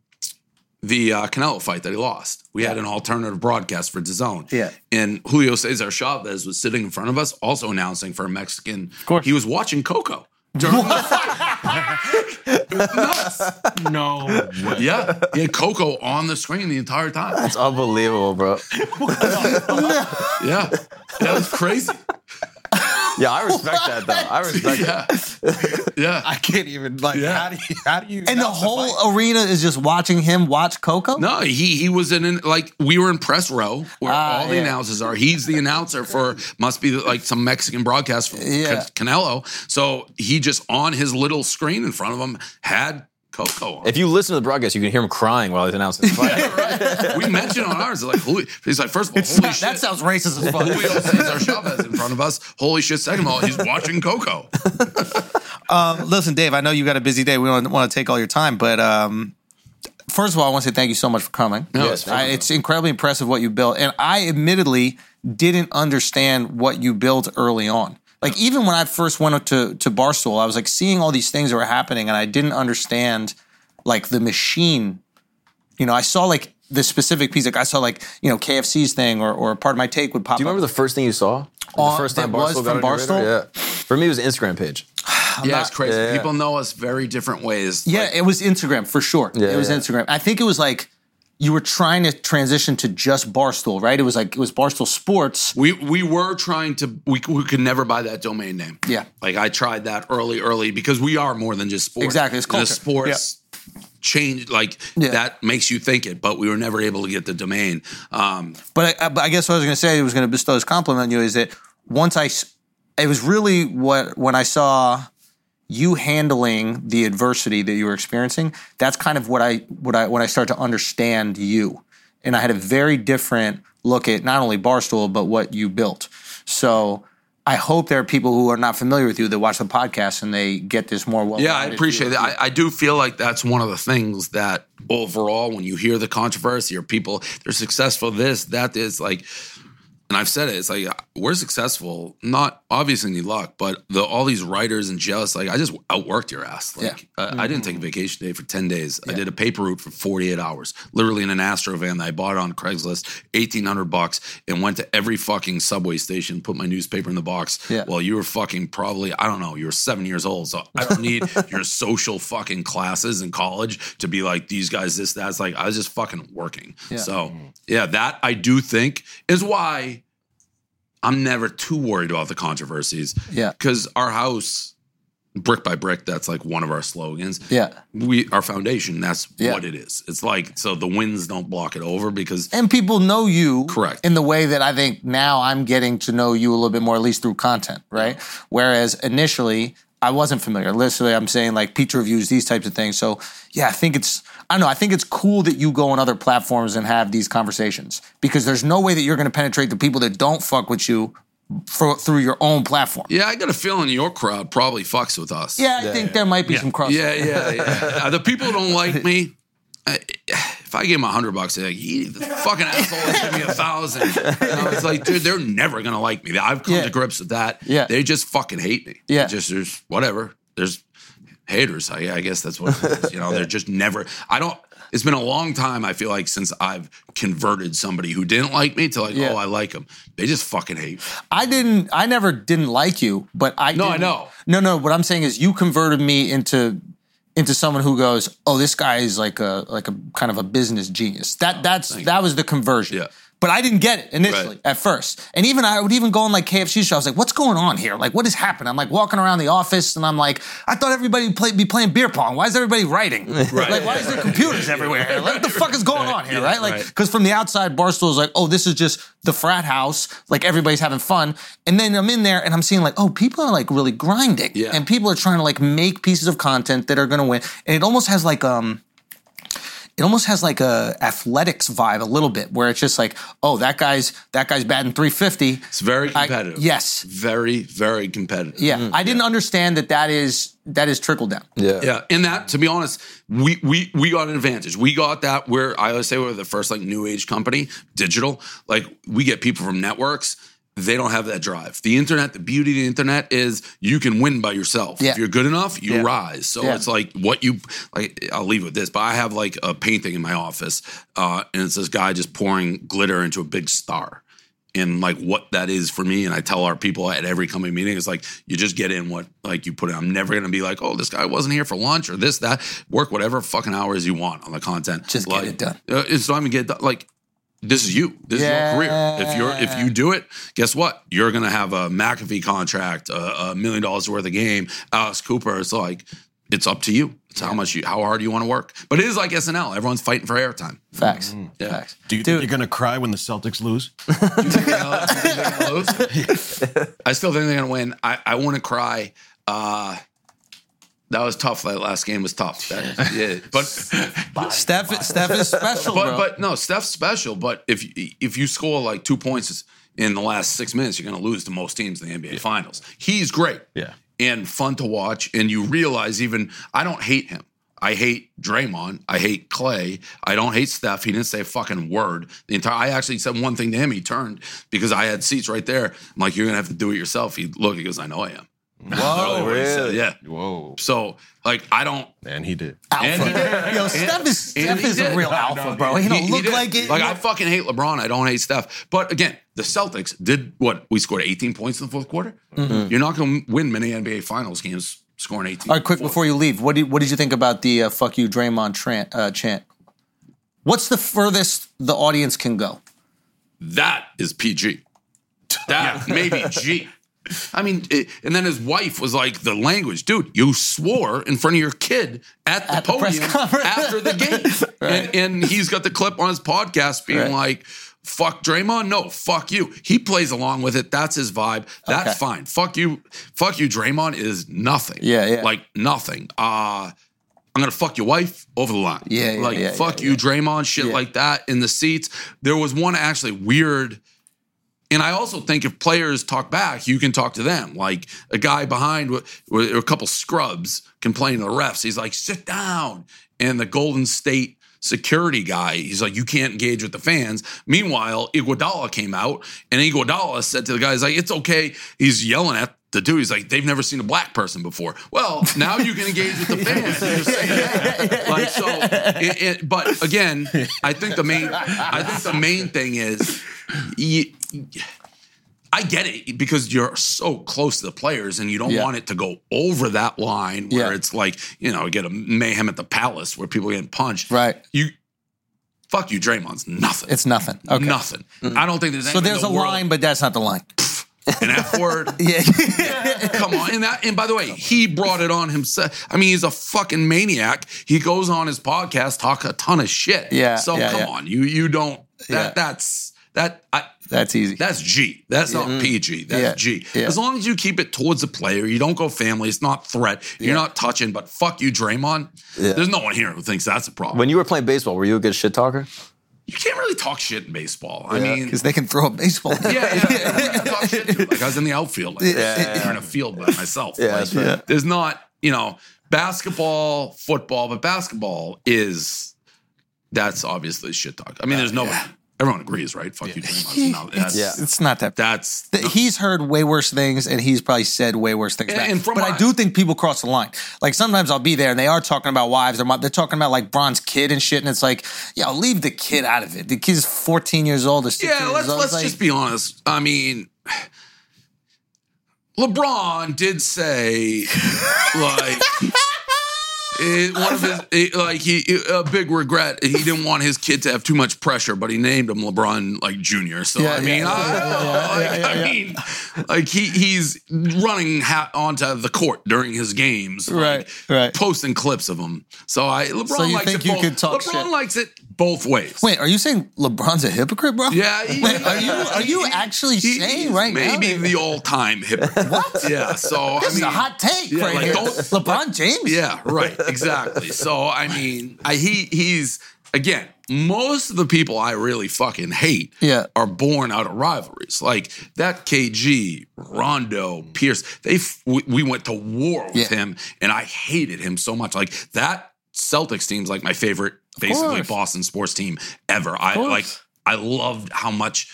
the uh, Canelo fight that he lost. We had an alternative broadcast for DAZN. Yeah. And Julio Cesar Chavez was sitting in front of us, also announcing for a Mexican. Of course. He was watching Coco. During the fight. Nuts. No way. Yeah. He had Coco on the screen the entire time. It's unbelievable, bro. Yeah. That was crazy. Yeah, I respect that though. I respect that. Yeah. Yeah. I can't even like. Yeah. How do you? How do you? And the whole fight? arena is just watching him watch Coco? No, he he was in an, like we were in press row where Ah, all the yeah. announcers are. He's the announcer for must be like some Mexican broadcast for Yeah. Canelo. So he just on his little screen in front of him had Coco on. If you listen to the broadcast, you can hear him crying while he's announcing the fight. we mentioned on ours like holy, he's like first of all holy shit. That sounds racist as fuck. Julio Cesar Chavez in front of us. Holy shit! Second of all, he's watching Coco. Um, listen, Dave, I know you got a busy day. We don't want to take all your time, but um, first of all, I want to say thank you so much for coming. No, Yes, I, it's incredibly impressive what you built, and I admittedly didn't understand what you built early on. Like even when I first went up to to Barstool, I was like seeing all these things that were happening, and I didn't understand like the machine. You know, I saw like the specific piece. Like I saw like you know KFC's thing, or or part of my take would pop. Do you remember the first thing you saw? Uh, the first time that was Barstool got from on radar? Barstool? Yeah. For me, it was an Instagram page. yeah, it's crazy. yeah, yeah. People know us very different ways. Yeah, Like, it was Instagram for sure. Yeah, it was yeah. Instagram. I think it was like you were trying to transition to just Barstool, right? It was like it was Barstool Sports. We we were trying to we, we could never buy that domain name. Yeah. Like I tried that early, early because we are more than just sports. Exactly, it's And the culture. sports change like Yeah. that makes you think it, but we were never able to get the domain. Um, But I, but I guess what I was going to say, I was going to bestow this compliment on you, is that once I, it was really what when I saw you handling the adversity that you were experiencing. That's kind of what I what I when I start to understand you, and I had a very different look at not only Barstool but what you built. So. I hope there are people who are not familiar with you that watch the podcast and they get this more well. yeah, I appreciate that. I, I do feel like that's one of the things that overall, when you hear the controversy or people they're successful, this, that is like, and I've said it. It's like we're successful. Not obviously any luck, but the all these writers and jealous. Like I just outworked your ass. Like uh, I didn't take a vacation day for ten days. I did a paper route for forty eight hours, literally in an Astro van that I bought on Craigslist, eighteen hundred bucks, and went to every fucking subway station, put my newspaper in the box. Yeah. Well, you were fucking probably I don't know. You were seven years old, so I don't need your social fucking classes in college to be like these guys. This that's like I was just fucking working. Yeah. So yeah, that I do think is why I'm never too worried about the controversies. Yeah. Because our house, brick by brick, that's like one of our slogans. Yeah. We our foundation, that's Yeah. what it is. It's like so the winds don't block it over because And people know you Correct. in the way that I think now I'm getting to know you a little bit more, at least through content, right? Whereas initially I wasn't familiar. Literally, I'm saying like pizza reviews, these types of things. So yeah, I think it's I don't know. I think it's cool that you go on other platforms and have these conversations because there's no way that you're going to penetrate the people that don't fuck with you for, through your own platform. yeah, I got a feeling your crowd probably fucks with us. Yeah, I think there might be some crossover. Yeah, yeah, yeah. The people who don't like me, I, if I gave him a hundred bucks, they're like, "He, the fucking asshole, giving me a thousand. You know, it's like, dude, they're never gonna like me. I've come Yeah. to grips with that. Yeah. they just fucking hate me. Yeah. just there's whatever. There's haters. I, I guess that's what it is. You know, they're just never. I don't. It's been a long time. I feel like since I've converted somebody who didn't like me to like, Yeah. oh, I like them. They just fucking hate. me. I didn't. I never didn't like you, but I. No, I know. No, no. What I'm saying is, you converted me into into someone who goes, "Oh, this guy is like a like a kind of a business genius." That that's that was the conversion. Yeah. But I didn't get it initially Right. at first. And even I would even go on like KFC show. I was like, what's going on here? Like, what has happened? I'm like walking around the office and I'm like, I thought everybody would play, be playing beer pong. Why is everybody writing? Like, why is there computers everywhere? Like, what the fuck is going on here? Right? Like, right. because from the outside, Barstool is like, oh, this is just the frat house. Like, everybody's having fun. And then I'm in there and I'm seeing like, oh, people are like really grinding. Yeah. And people are trying to like make pieces of content that are going to win. And it almost has like, um, it almost has like a athletics vibe a little bit where it's just like oh that guy's that guy's batting 350 It's very I- competitive. yes very, very competitive. yeah mm. i didn't understand that that is that is trickle down Yeah. Yeah, in that, to be honest, we we we got an advantage. We got that. We're I always say we're the first like new age company, digital. Like we get people from networks. They don't have that drive. The internet, the beauty of the internet is you can win by yourself. Yeah. If you're good enough, you Yeah. rise. So Yeah. it's like what you like. I'll leave with this, but I have like a painting in my office, uh, and it's this guy just pouring glitter into a big star and like what that is for me. And I tell our people at every company meeting, it's like you just get in what like you put in. I'm never gonna be like, oh, this guy wasn't here for lunch or this, that. Work whatever fucking hours you want on the content. Just get it done. Uh, it's not even get done. Like this is you. This is your career. If you're if you do it, guess what? You're gonna have a McAfee contract, a, a million dollars worth of game. Alex Cooper. It's like it's up to you. It's how much you, how hard you want to work. But it is like SNL. Everyone's fighting for airtime. facts Yeah. facts Do you Dude. think you're gonna cry when the Celtics lose? I still think they're gonna win. I, I want to cry. Uh, that was tough. That last game was tough. That- yeah, but steph steph is special but bro. but no, Steph's special. But if if you score like two points in the last six minutes, you're gonna lose to most teams in the NBA Finals. He's great. Yeah. and fun to watch. And you realize even I don't hate him. I hate Draymond. I hate Clay. I don't hate Steph. He didn't say a fucking word. The entire I actually said one thing to him. He turned because I had seats right there. I'm like, you're gonna have to do it yourself. He looked. He goes, I know I am. Whoa, really? Yeah. Whoa. So like, I don't. And he did. And he did. yo steph is steph he is a did. real alpha bro he don't He- he look like it Like I fucking hate LeBron. I don't hate Steph. But again, the Celtics did what? We scored 18 points in the fourth quarter. You're not going to win many NBA Finals games scoring 18. all right quick before you leave what did, what did you think about the uh, fuck you draymond tran- uh, chant what's the furthest the audience can go That is PG. That maybe G. I mean, it, and then his wife was like, "The language, dude. You swore in front of your kid at the At the podium conference. after the game, and, and he's got the clip on his podcast being Right. like." Fuck Draymond? No, fuck you. He plays along with it. That's his vibe. That's Okay. fine. Fuck you. Fuck you. Draymond is nothing. Yeah, yeah. Like nothing. Uh I'm gonna fuck your wife over the line. Yeah, yeah, Like yeah, fuck yeah, you. Draymond. Shit like that in the seats. There was one actually weird. And I also think if players talk back, you can talk to them. Like a guy behind with, a couple scrubs complaining to the refs. He's like, sit down. And the Golden State security guy. He's like, you can't engage with the fans. Meanwhile, Iguodala came out and Iguodala said to the guys, like, it's okay. He's yelling at the dude. He's like, they've never seen a black person before. Well, now you can engage with the fans. You're saying that. Like so, it, it- but again, I think the main, I think the main thing is, you, I get it because you're so close to the players and you don't Yeah. want it to go over that line where Yeah. it's like, you know, get a mayhem at the palace where people are getting punched. Right. You fuck you, Draymond's nothing. It's nothing. Okay. nothing. I don't think there's anything. So there's in a world- line, but that's not the line. An F word. Yeah. Come on. And that and by the way, he brought it on himself. I mean, he's a fucking maniac. He goes on his podcast, talk a ton of shit. Yeah, So yeah, come yeah. on. You you don't that Yeah. that's that I that's easy. that's G. That's not mm-hmm. PG. That's Yeah. G. Yeah. As long as you keep it towards the player, you don't go family. It's not threat. You're Yeah. not touching. But fuck you, Draymond. There's no one here who thinks that's a problem. When you were playing baseball, were you a good shit talker? You can't really talk shit in baseball. I mean, Because they can throw a baseball. yeah, yeah, yeah. talk shit. Like I was in the outfield, like, Yeah. in a field by myself. Yeah, Like, right. There's not, you know, basketball, football, but basketball is that's obviously shit talk. I mean, there's no everyone agrees, right? Fuck you, Draymond. No, that's, Yeah. It's not that. That's Th- He's heard way worse things, and he's probably said way worse things. And- and from but I do think people cross the line. Like sometimes I'll be there, and they are talking about wives. They're, they're talking about like Bron's kid and shit, and it's like, yo, leave the kid out of it. The kid's 14 years old. Or Yeah, years let's old. let's like- just be honest. I mean, LeBron did say like it, one of his it- like he a big regret. He didn't want his kid to have too much pressure, but he named him LeBron like Junior. So Yeah, I mean, yeah, I, like, I mean, like he he's running ha- onto the court during his games, like, Right, right. posting clips of him. So I LeBron So you likes think it you could talk LeBron shit? likes it both ways. Wait, are you saying LeBron's a hypocrite, bro? Yeah, he- Wait, are you are you actually he- saying right now? maybe the all-time hypocrite. what? Yeah. So This I is a hot take yeah, right like, here. LeBron James. Yeah, right. Exactly. So I mean, I, he he's again. Most of the people I really fucking hate Yeah. are born out of rivalries. Like that KG, Rondo, Pierce. They we went to war with Yeah. him, and I hated him so much. Like that Celtics team's like my favorite, basically course. Boston sports team ever. I like. I loved how much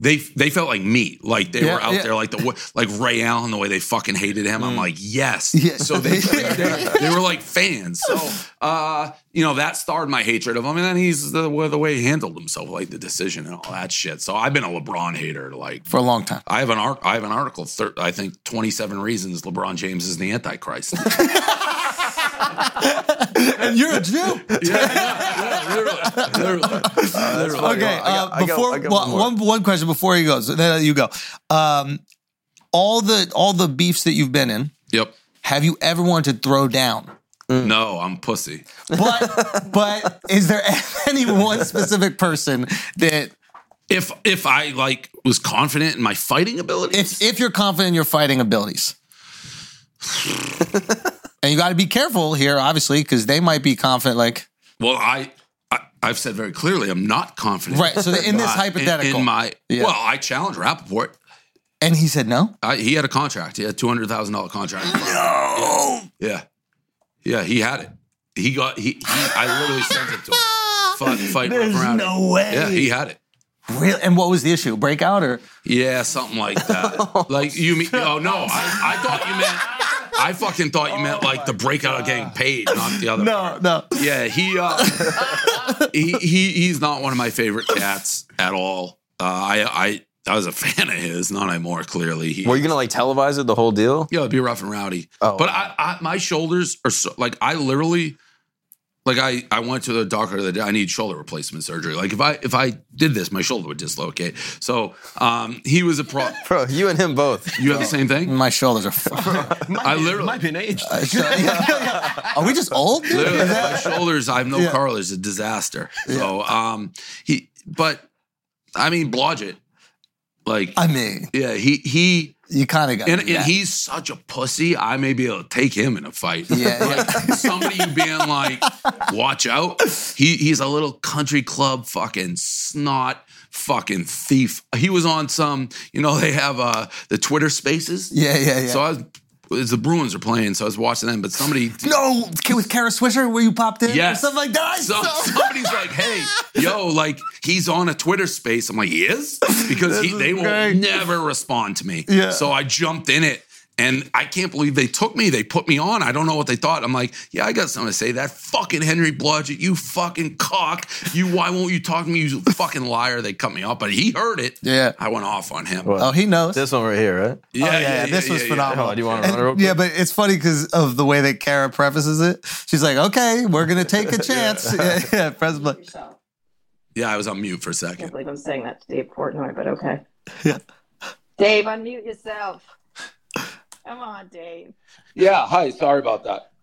they they felt like me. Like they Yeah, were out yeah. there like the like Ray Allen, the way they fucking hated him. I'm like, yes. Yeah. So they, they they were like fans. So uh, you know, that started my hatred of him. And then he's the, the way he handled himself, like the decision and all that shit. So I've been a LeBron hater. Like For a long time. I have an art. I have an article. Thir- I think 27 reasons LeBron James is the Antichrist. And you're a Jew. literally, literally, literally. Okay, uh, got- before got well, one one one question before he goes, then you go. Um, all the all the beefs that you've been in, Yep. have you ever wanted to throw down? No, I'm pussy. But but is there any one specific person that If if I like was confident in my fighting abilities, if if you're confident in your fighting abilities? and you got to be careful here, obviously, because they might be confident. Like, Well, I, I I've said very clearly I'm not confident. Right, so in this hypothetical. in, my Yeah. well, I challenged Rapaport. and he said no. I, he had a contract. He had a two hundred thousand dollar contract. No. Yeah, yeah, he had it. He got he. he I literally sent it to him. Fight, fight There's around no it. way. Yeah, he had it. Real, and what was the issue? Breakout or Yeah, something like that. like you mean? Oh no, I, I thought you meant. I fucking thought you meant like the breakout of getting paid, not the other. part. no? No. Yeah, he uh he, he he's not one of my favorite cats at all. Uh, I I I was a fan of his, not anymore. Clearly, he, Were you gonna like televise it the whole deal? yeah, it'd be rough and rowdy. Oh, but. I, I my shoulders are so like I literally like I I went to the doctor the day. I need shoulder replacement surgery. Like if I if I did this, my shoulder would dislocate. So um he was a pro. Bro, you and him both. You have the same thing. My shoulders are. fucked. I literally. might be an age. Are we just old? Literally, my shoulders. I have no Yeah. cartilage. A disaster. So, um, he, but I mean, Blodget, like, I mean, yeah, he he, you kind of got. and, and he's such a pussy. I may be able to take him in a fight. Yeah, like somebody you being like, watch out. He he's a little country club fucking snot. Fucking thief. He was on some, you know, they have uh the Twitter spaces. Yeah, yeah, yeah. So I was it's the Bruins are playing, so I was watching them. But somebody, No, with Kara Swisher, where you popped in, yes, or something like that. So, somebody's like, "Hey, yo, like he's on a Twitter space." I'm like, "He is," because he, they will never respond to me. Yeah. So I jumped in it. And I can't believe they took me. They put me on. I don't know what they thought. I'm like, yeah, I got something to say. That fucking Henry Blodget, you fucking cock. You, why won't you talk to me? You fucking liar. They cut me off, but he heard it. Yeah. I went off on him. Oh, he knows. This one right here, right? Yeah, oh, yeah, yeah, this was phenomenal. Oh, do you want to run it real quick? yeah, but it's funny because of the way that Kara prefaces it. She's like, "Okay, we're gonna take a chance." yeah, yeah, press play. yourself. Yeah, I was on mute for a I can't believe I'm saying that to Dave Portnoy, but okay. Yeah. Dave, unmute yourself. Come on, Dave. Yeah, hi. Sorry about that.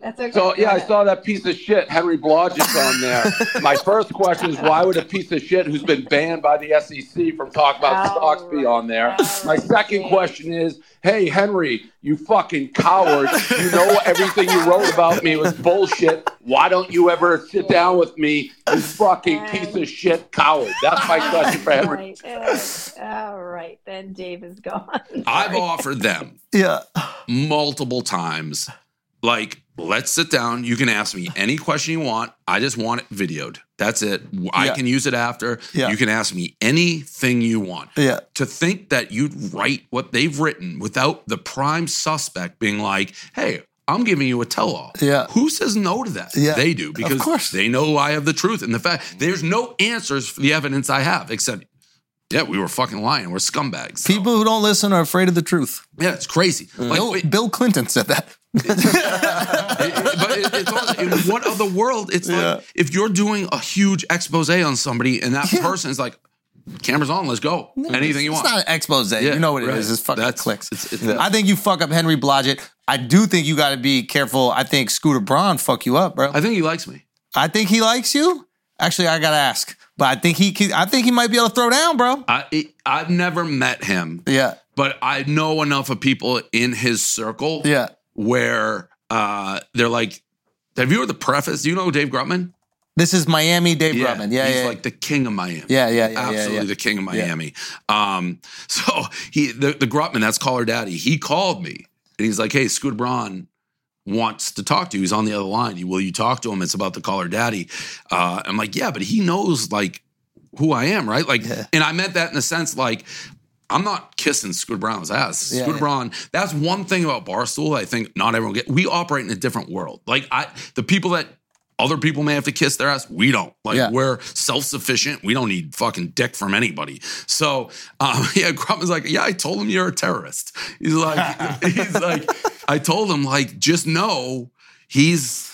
That's okay. So, yeah, I saw that piece of shit, Henry Blodget's on there. My first question is why would a piece of shit who's been banned by the SEC from talking about All stocks be on there? All My second Dave. question is hey, Henry, you fucking coward. You know everything you wrote about me was bullshit. Why don't you ever sit down with me, you fucking piece of shit coward? That's my question for Henry. Right. All right. Then Dave is gone. I've offered them Yeah, multiple times, like, let's sit down. You can ask me any question you want. I just want it videoed. That's it. I Yeah. can use it after. Yeah. You can ask me anything you want. yeah, To think that you'd write what they've written without the prime suspect being like, hey, I'm giving you a tell all. Yeah. Who says no to that? Yeah. They do because course. they know I have the truth. And the fact there's no answers for the evidence I have except, yeah, we were fucking lying. We're scumbags. So, people who don't listen are afraid of the truth. yeah, it's crazy. Mm. Like, Bill, Bill Clinton said that. It- but it, it's also, in what other world? It's Yeah. like if you're doing a huge expose on somebody and that Yeah. person is like, cameras on, let's go. Anything you want. it's not an expose. Yeah, you know what it is? right. It's fucking That's- clicks. it's- it's- I think you fuck up Henry Blodget. I do think you got to be careful. I think Scooter Braun fuck you up, bro. I think he likes me. I think he likes you. Actually, I gotta ask, but I think he. Can, I think he might be able to throw down, bro. I I've never met him, Yeah, but I know enough of people in his circle yeah. Where uh, they're like, "Have you heard the preface? Do you know Dave Grutman? This is Miami Dave Grutman. Yeah, he's yeah, like the king of Miami. yeah, yeah, yeah, yeah, absolutely yeah. the king of Miami. Um, so he the, the Grutman, that's Call Her Daddy. He called me and he's like, "Hey, Scooter Braun wants to talk to you. He's on the other line. Will you talk to him? It's about the Call Her Daddy." Uh, I'm like, "Yeah, but he knows like who I am, right? Like, Yeah. and I meant that in the sense like." I'm not kissing Scooter Braun's ass. Yeah, Scooter yeah. Braun, that's one thing about Barstool I think not everyone get. We operate in a different world. Like I the people that other people may have to kiss their ass, we don't. Like Yeah. we're self-sufficient. We don't need fucking dick from anybody. So um, yeah, Grutman's like, yeah, I told him you're a terrorist. He's like, he's like, I told him, like, just know he's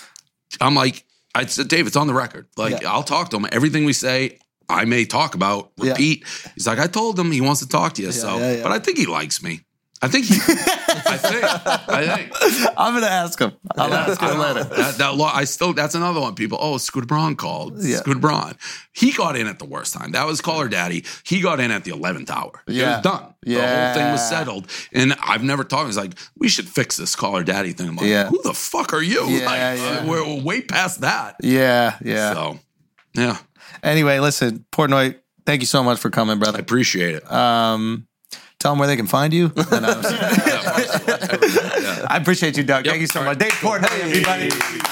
I'm like, I said, Dave, it's on the record. Like, Yeah. I'll talk to him. Everything we say, I may talk about, Yeah. repeat. He's like, I told him he wants to talk to you. so, yeah, yeah. but I think he likes me. I think he, I think, I think. I'm gonna ask him. I'll ask I him later. That, that law, I still, that's another one. People, oh, Scooter Braun called. Yeah. Scooter Braun. He got in at the worst time. That was Call Her Daddy. He got in at the 11th hour. It Yeah. was done. The Yeah. whole thing was settled. And I've never talked. He's like, we should fix this Call Her Daddy thing. I'm like, Yeah. who the fuck are you? Yeah, like, yeah. uh, we're, we're way past that. Yeah, yeah. So, yeah, Anyway, listen, Portnoy, thank you so much for coming, brother. I appreciate it. Um, tell them where they can find you. I appreciate you, Doug. Yep. Thank you so much. Dave Portnoy, everybody.